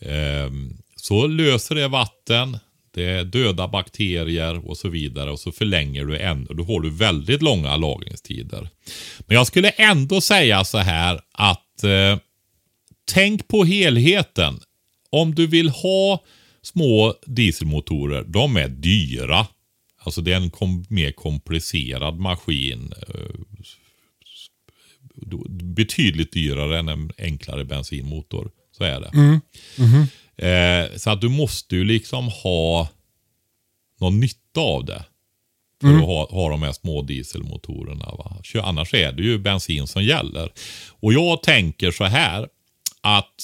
B: Ehm, så löser det vatten, det är döda bakterier och så vidare och så förlänger du ännu. Då har du väldigt långa lagringstider. Men jag skulle ändå säga så här att eh, tänk på helheten. Om du vill ha små dieselmotorer, de är dyra. Alltså det är en kom mer komplicerad maskin. Eh, betydligt dyrare än en enklare bensinmotor. Så är det.
A: Mm. Mm -hmm.
B: Eh, så att du måste ju liksom ha någon nytta av det. För mm. att ha, ha de här små dieselmotorerna. Va? Annars är det ju bensin som gäller. Och jag tänker så här att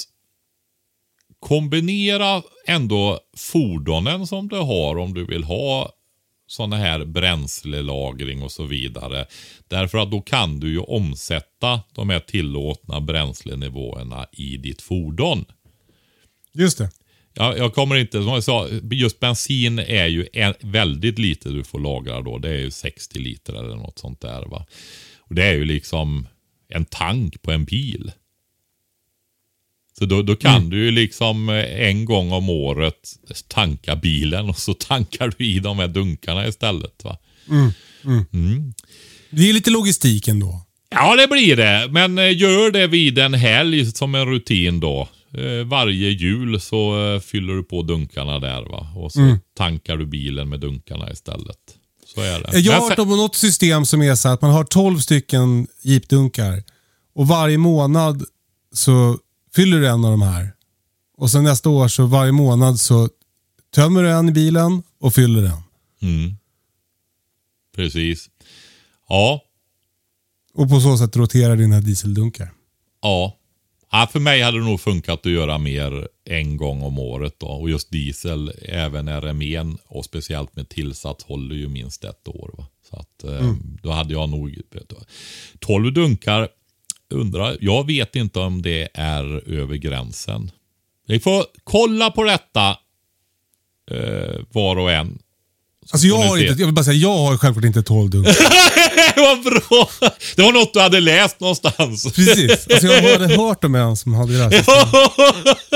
B: kombinera ändå fordonen som du har om du vill ha sådana här bränslelagring och så vidare. Därför att då kan du ju omsätta de här tillåtna bränslenivåerna i ditt fordon.
A: Just det.
B: Ja, jag kommer inte, som jag sa, just bensin är ju en, väldigt lite du får lagra då. Det är ju 60 liter eller något sånt där. Va? Och Det är ju liksom en tank på en bil. Så då, då kan mm. du ju liksom eh, en gång om året tanka bilen och så tankar du i de här dunkarna istället. va.
A: Mm. Mm. mm. Det är lite logistik ändå.
B: Ja, det blir det. Men eh, gör det vid en helg som en rutin då. Eh, varje jul så eh, fyller du på dunkarna där va. Och så
A: Mm.
B: tankar du bilen med dunkarna istället. Så är det.
A: Jag har hört om något system som är så att man har 12 stycken jeepdunkar och varje månad så fyller du en av de här. Och sen nästa år så varje månad så tömmer du en i bilen och fyller den.
B: Mm. Precis. Ja,
A: Och på så sätt roterar dina dieseldunkar.
B: ja. Ja. För mig hade det nog funkat att göra mer en gång om året då. Och just diesel, även RMEn och speciellt med tillsats håller ju minst ett år. Va? Så att eh, då hade jag nog 12 dunkar. Undrar, jag vet inte om det är över gränsen. Vi får kolla på detta eh, var och en.
A: Alltså jag har inte, jag vill bara säga, jag har självklart inte 12 dunkar.
B: Vad bra! Det var något du hade läst någonstans.
A: Precis. Alltså jag hade hört om en som hade det här.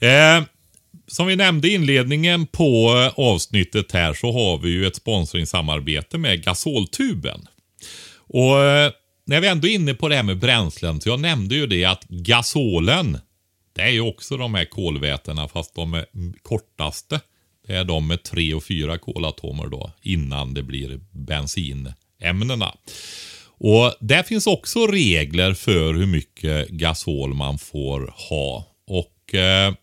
B: Eh, som vi nämnde i inledningen på eh, avsnittet här så har vi ju ett sponsringssamarbete med Gasoltuben. Och eh, när vi ändå är inne på det här med bränslen så jag nämnde ju det att gasolen det är ju också de här kolvätena fast de är kortaste. Det är de med tre och fyra kolatomer då innan det blir bensinämnena. Och där finns också regler för hur mycket gasol man får ha. Och eh,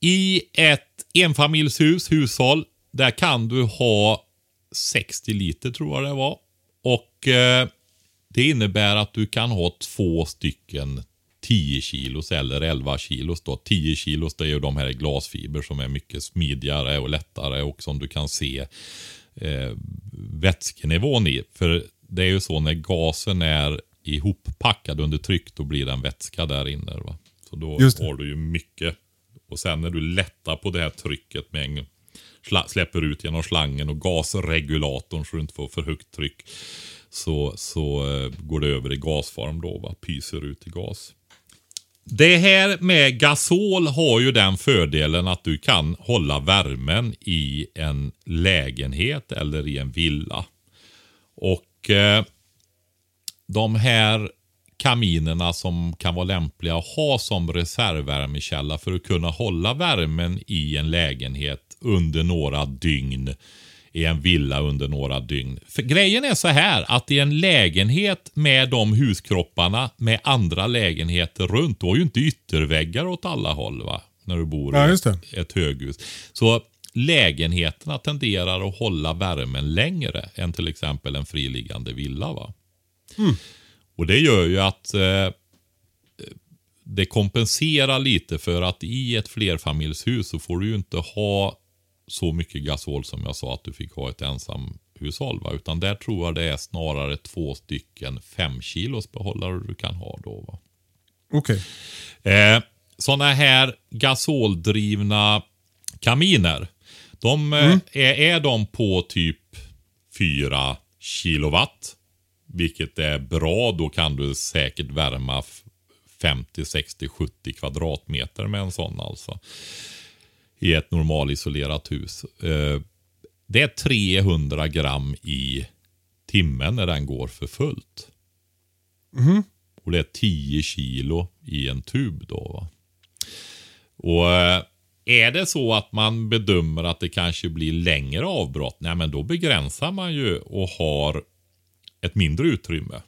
B: i ett enfamiljshus, hushåll, där kan du ha 60 liter tror jag det var. Och eh, det innebär att du kan ha två stycken 10 kilos eller 11 kilos. Då. 10 kilos det är ju de här glasfiber som är mycket smidigare och lättare och som du kan se eh, vätskenivån i. För det är ju så när gasen är ihoppackad under tryck då blir den vätska där inne. Va? Så då har du ju mycket. Och sen när du lättar på det här trycket med en släpper ut genom slangen och gasregulatorn så du inte får för högt tryck. Så, så eh, går det över i gasform då, va? pyser ut i gas. Det här med gasol har ju den fördelen att du kan hålla värmen i en lägenhet eller i en villa. Och eh, de här kaminerna som kan vara lämpliga att ha som reservvärmekälla för att kunna hålla värmen i en lägenhet under några dygn. I en villa under några dygn. För grejen är så här att i en lägenhet med de huskropparna med andra lägenheter runt, du har ju inte ytterväggar åt alla håll va? När du bor
A: Ja,
B: i
A: det.
B: ett höghus. Så lägenheterna tenderar att hålla värmen längre än till exempel en friliggande villa. va? Och det gör ju att eh, det kompenserar lite för att i ett flerfamiljshus så får du ju inte ha så mycket gasol som jag sa att du fick ha ett ensamhushåll. Va? Utan där tror jag det är snarare två stycken fem kilos behållare du kan ha då. Va?
A: Okej.
B: Eh, Sådana här gasoldrivna kaminer. De, eh, är, är de på typ 4 kilowatt, vilket är bra, då kan du säkert värma f- 50, 60, 70 kvadratmeter med en sån alltså. I ett normalisolerat hus. Eh, det är 300 gram i timmen när den går för fullt. Och det är 10 kilo i en tub då. Va? Och eh, är det så att man bedömer att det kanske blir längre avbrott, nej men då begränsar man ju och har ett mindre utrymme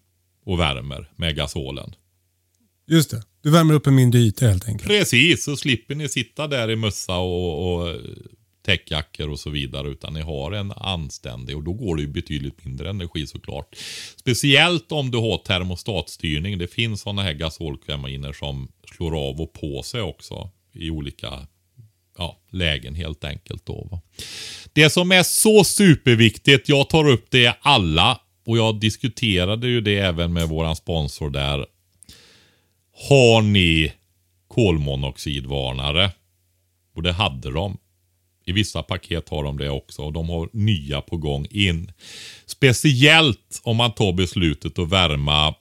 B: och värmer med gasolen.
A: Just det. Du värmer upp en mindre yta helt enkelt.
B: Precis, så slipper ni sitta där i mössa och, och täckjackor och så vidare. Utan ni har en anständig och då går det ju betydligt mindre energi såklart. Speciellt om du har termostatstyrning. Det finns sådana här gasolkaminer som slår av och på sig också i olika ja, lägen helt enkelt. Då, va? Det som är så superviktigt, jag tar upp det alla och jag diskuterade ju det även med våran sponsor där. Har ni kolmonoxidvarnare? Och det hade de. I vissa paket har de det också och de har nya på gång in. Speciellt om man tar beslutet att värma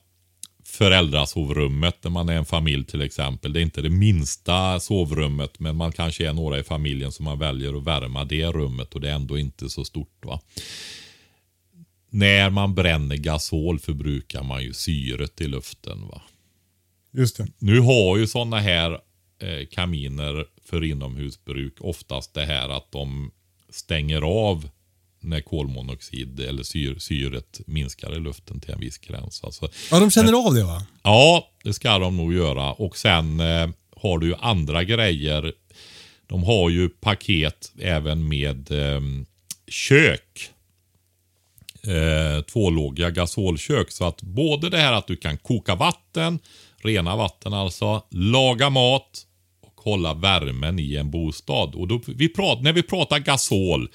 B: föräldrasovrummet när man är en familj till exempel. Det är inte det minsta sovrummet men man kanske är några i familjen som man väljer att värma det rummet och det är ändå inte så stort. va. när man bränner gasol förbrukar man ju syret i luften. va.
A: Just det.
B: Nu har ju sådana här eh, kaminer för inomhusbruk oftast det här att de stänger av när kolmonoxid eller syr, syret minskar i luften till en viss gräns. Alltså,
A: Ja, de känner av det va?
B: Ja, det ska de nog göra. Och sen eh, har du ju andra grejer. De har ju paket även med eh, kök. Eh, tvålågiga gasolkök. Så att både det här att du kan koka vatten, rena vatten alltså, laga mat och hålla värmen i en bostad. Och då, vi prat, när vi pratar gasol,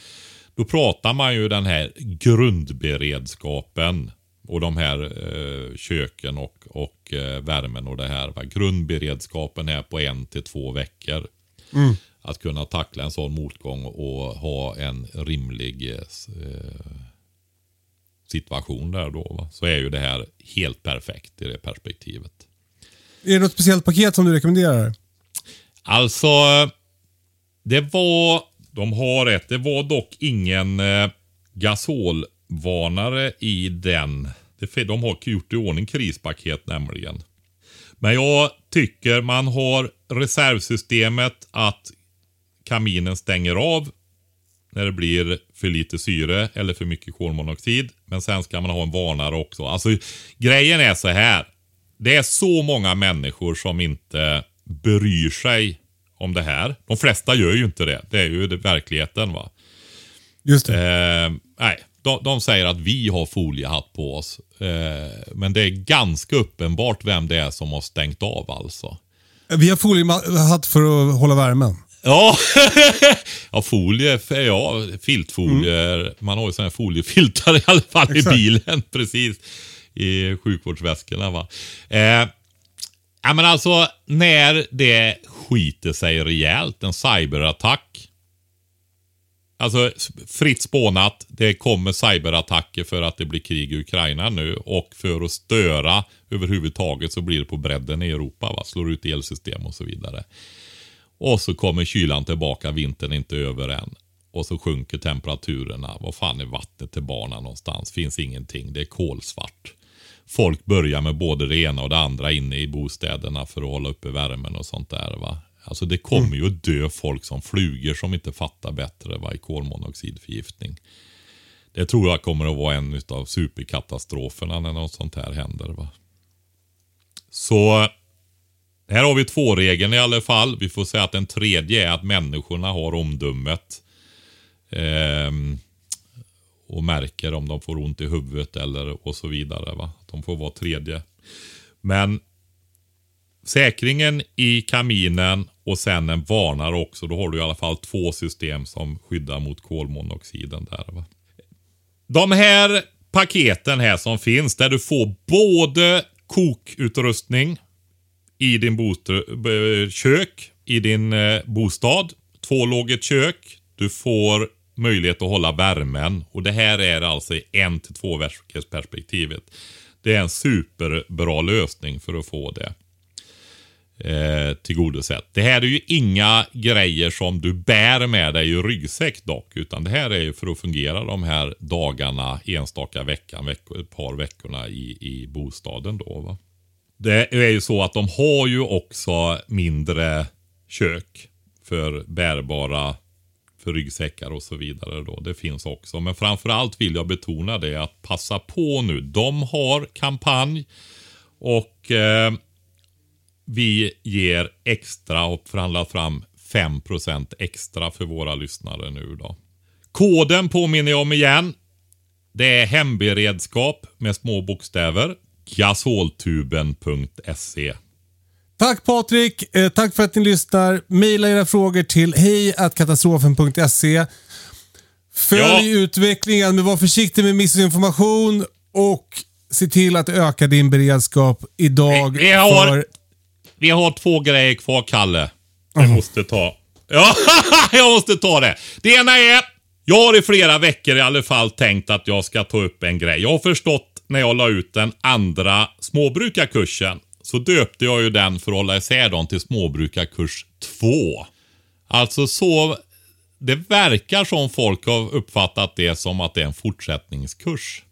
B: då pratar man ju den här grundberedskapen och de här eh, köken och, och eh, värmen och det här. Va? Grundberedskapen är på en till två veckor. Att kunna tackla en sån motgång och ha en rimlig eh, situation där då. Va? Så är ju det här helt perfekt i det perspektivet.
A: Är det något speciellt paket som du rekommenderar?
B: Alltså, eh, det var, de har ett, det var dock ingen eh, gasolvarnare i den. Det, de har gjort i ordning krispaket nämligen. Men jag tycker man har reservsystemet att kaminen stänger av när det blir för lite syre eller för mycket kolmonoxid. Men sen ska man ha en varnare också. Alltså grejen är så här. Det är så många människor som inte bryr sig om det här. De flesta gör ju inte det. Det är ju verkligheten va.
A: Just det.
B: Eh, nej, de, de säger att vi har foliehatt på oss. Eh, men det är ganska uppenbart vem det är som har stängt av alltså.
A: Vi har foliehatt för att hålla värmen.
B: Ja, ja folie, ja filtfolier. Man har ju sådana här foliefiltar i alla fall
A: Exakt.
B: i bilen. Precis. I sjukvårdsväskorna va. Eh, ja men alltså när det skiter sig rejält, en cyberattack. Alltså fritt spånat, det kommer cyberattacker för att det blir krig i Ukraina nu och för att störa överhuvudtaget så blir det på bredden i Europa. Va? Slår ut elsystem och så vidare. Och så kommer kylan tillbaka, vintern är inte över än. Och så sjunker temperaturerna. Vad fan är vattnet till barnen någonstans? Finns ingenting. Det är kolsvart. Folk börjar med både det ena och det andra inne i bostäderna för att hålla uppe värmen och sånt där. va. Alltså det kommer ju att dö folk som flugor som inte fattar bättre va, i kolmonoxidförgiftning. Det tror jag kommer att vara en av superkatastroferna när något sånt här händer. va. Så här har vi två regeln i alla fall. Vi får säga att den tredje är att människorna har omdömet. Ehm, och märker om de får ont i huvudet eller och så vidare. Va? De får vara tredje. Men säkringen i kaminen och sen en varnare också. Då har du i alla fall två system som skyddar mot kolmonoxiden där. Va? De här paketen här som finns där du får både kokutrustning i din bostad, eh, kök, i din eh, bostad. Tvålågigt kök. Du får möjlighet att hålla värmen. Och det här är alltså i en till två veckors perspektivet. Det är en superbra lösning för att få det eh, tillgodosett. Det här är ju inga grejer som du bär med dig i ryggsäck dock. Utan det här är ju för att fungera de här dagarna, enstaka veckan, veck ett par veckorna i, i bostaden då. Va? Det är ju så att de har ju också mindre kök för bärbara för ryggsäckar och så vidare. Då. Det finns också. Men framförallt vill jag betona det att passa på nu. De har kampanj och eh, vi ger extra och förhandlar fram 5% extra för våra lyssnare nu då. Koden påminner jag om igen. Det är hemberedskap med små bokstäver. Gasoltuben.se
A: Tack Patrik, eh, tack för att ni lyssnar. Maila era frågor till hejkatastrofen.se. Följ
B: Ja.
A: utvecklingen, men var försiktig med missinformation och se till att öka din beredskap idag.
B: Vi- vi har-
A: för...
B: Vi har två grejer kvar, Kalle. Jag måste ta. Ja, jag måste ta det. Det ena är, jag har i flera veckor i alla fall tänkt att jag ska ta upp en grej. Jag har förstått när jag la ut den andra småbrukarkursen. Så döpte jag ju den för att hålla isär dem till småbrukarkurs 2. Alltså så, det verkar som folk har uppfattat det som att det är en fortsättningskurs.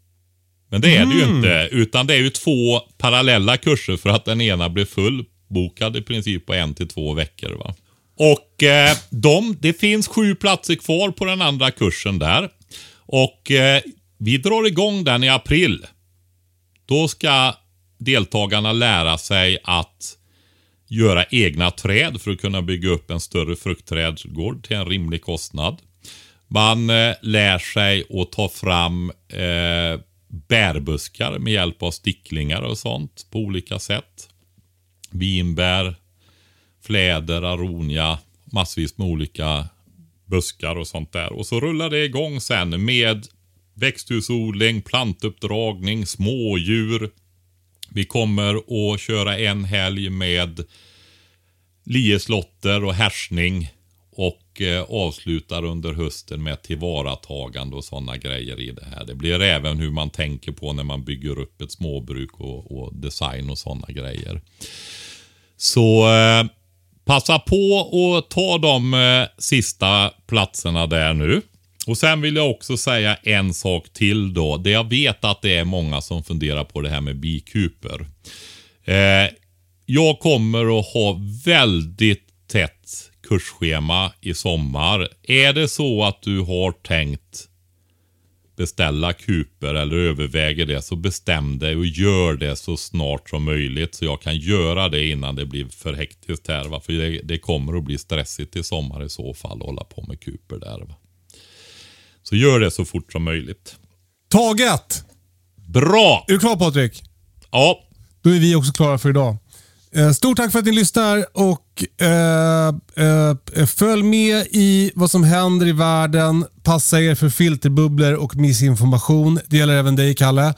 B: Men det är det ju inte, utan det är ju två parallella kurser för att den ena blir fullbokad i princip på en till två veckor. Va? Och eh, de, det finns sju platser kvar på den andra kursen där. Och eh, vi drar igång den i april. Då ska deltagarna lära sig att göra egna träd för att kunna bygga upp en större fruktträdgård till en rimlig kostnad. Man eh, lär sig att ta fram eh, bärbuskar med hjälp av sticklingar och sånt på olika sätt. Vinbär, fläder, aronia, massvis med olika buskar och sånt där. Och så rullar det igång sen med växthusodling, plantuppdragning, smådjur. Vi kommer att köra en helg med lieslotter och härsning och eh, avslutar under hösten med tillvaratagande och sådana grejer i det här. Det blir även hur man tänker på när man bygger upp ett småbruk och, och design och sådana grejer. Så eh, passa på att ta de eh, sista platserna där nu. Och sen vill jag också säga en sak till då. Det jag vet att det är många som funderar på det här med bikuper. Eh, jag kommer att ha väldigt tätt kursschema i sommar. Är det så att du har tänkt beställa kuper eller överväger det så bestäm dig och gör det så snart som möjligt så jag kan göra det innan det blir för hektiskt här. Va? För det, det kommer att bli stressigt i sommar i så fall att hålla på med kuper där. Va? Så gör det så fort som möjligt.
A: Taget!
B: Bra!
A: Är du klar Patrik?
B: Ja,
A: Då är vi också klara för idag. Eh, Stort tack för att ni lyssnar och eh, eh, följ med i vad som händer i världen. Passa er för filterbubblor och missinformation. Det gäller även dig Kalle.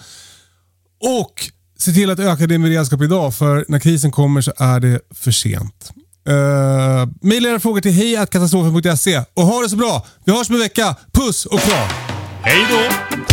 A: Och se till att öka din beredskap idag för när krisen kommer så är det för sent. Eh, uh, Maila era frågor till hejkatastrofen.se och ha det så bra. Vi hörs om en vecka. Puss och kram!
B: hej då!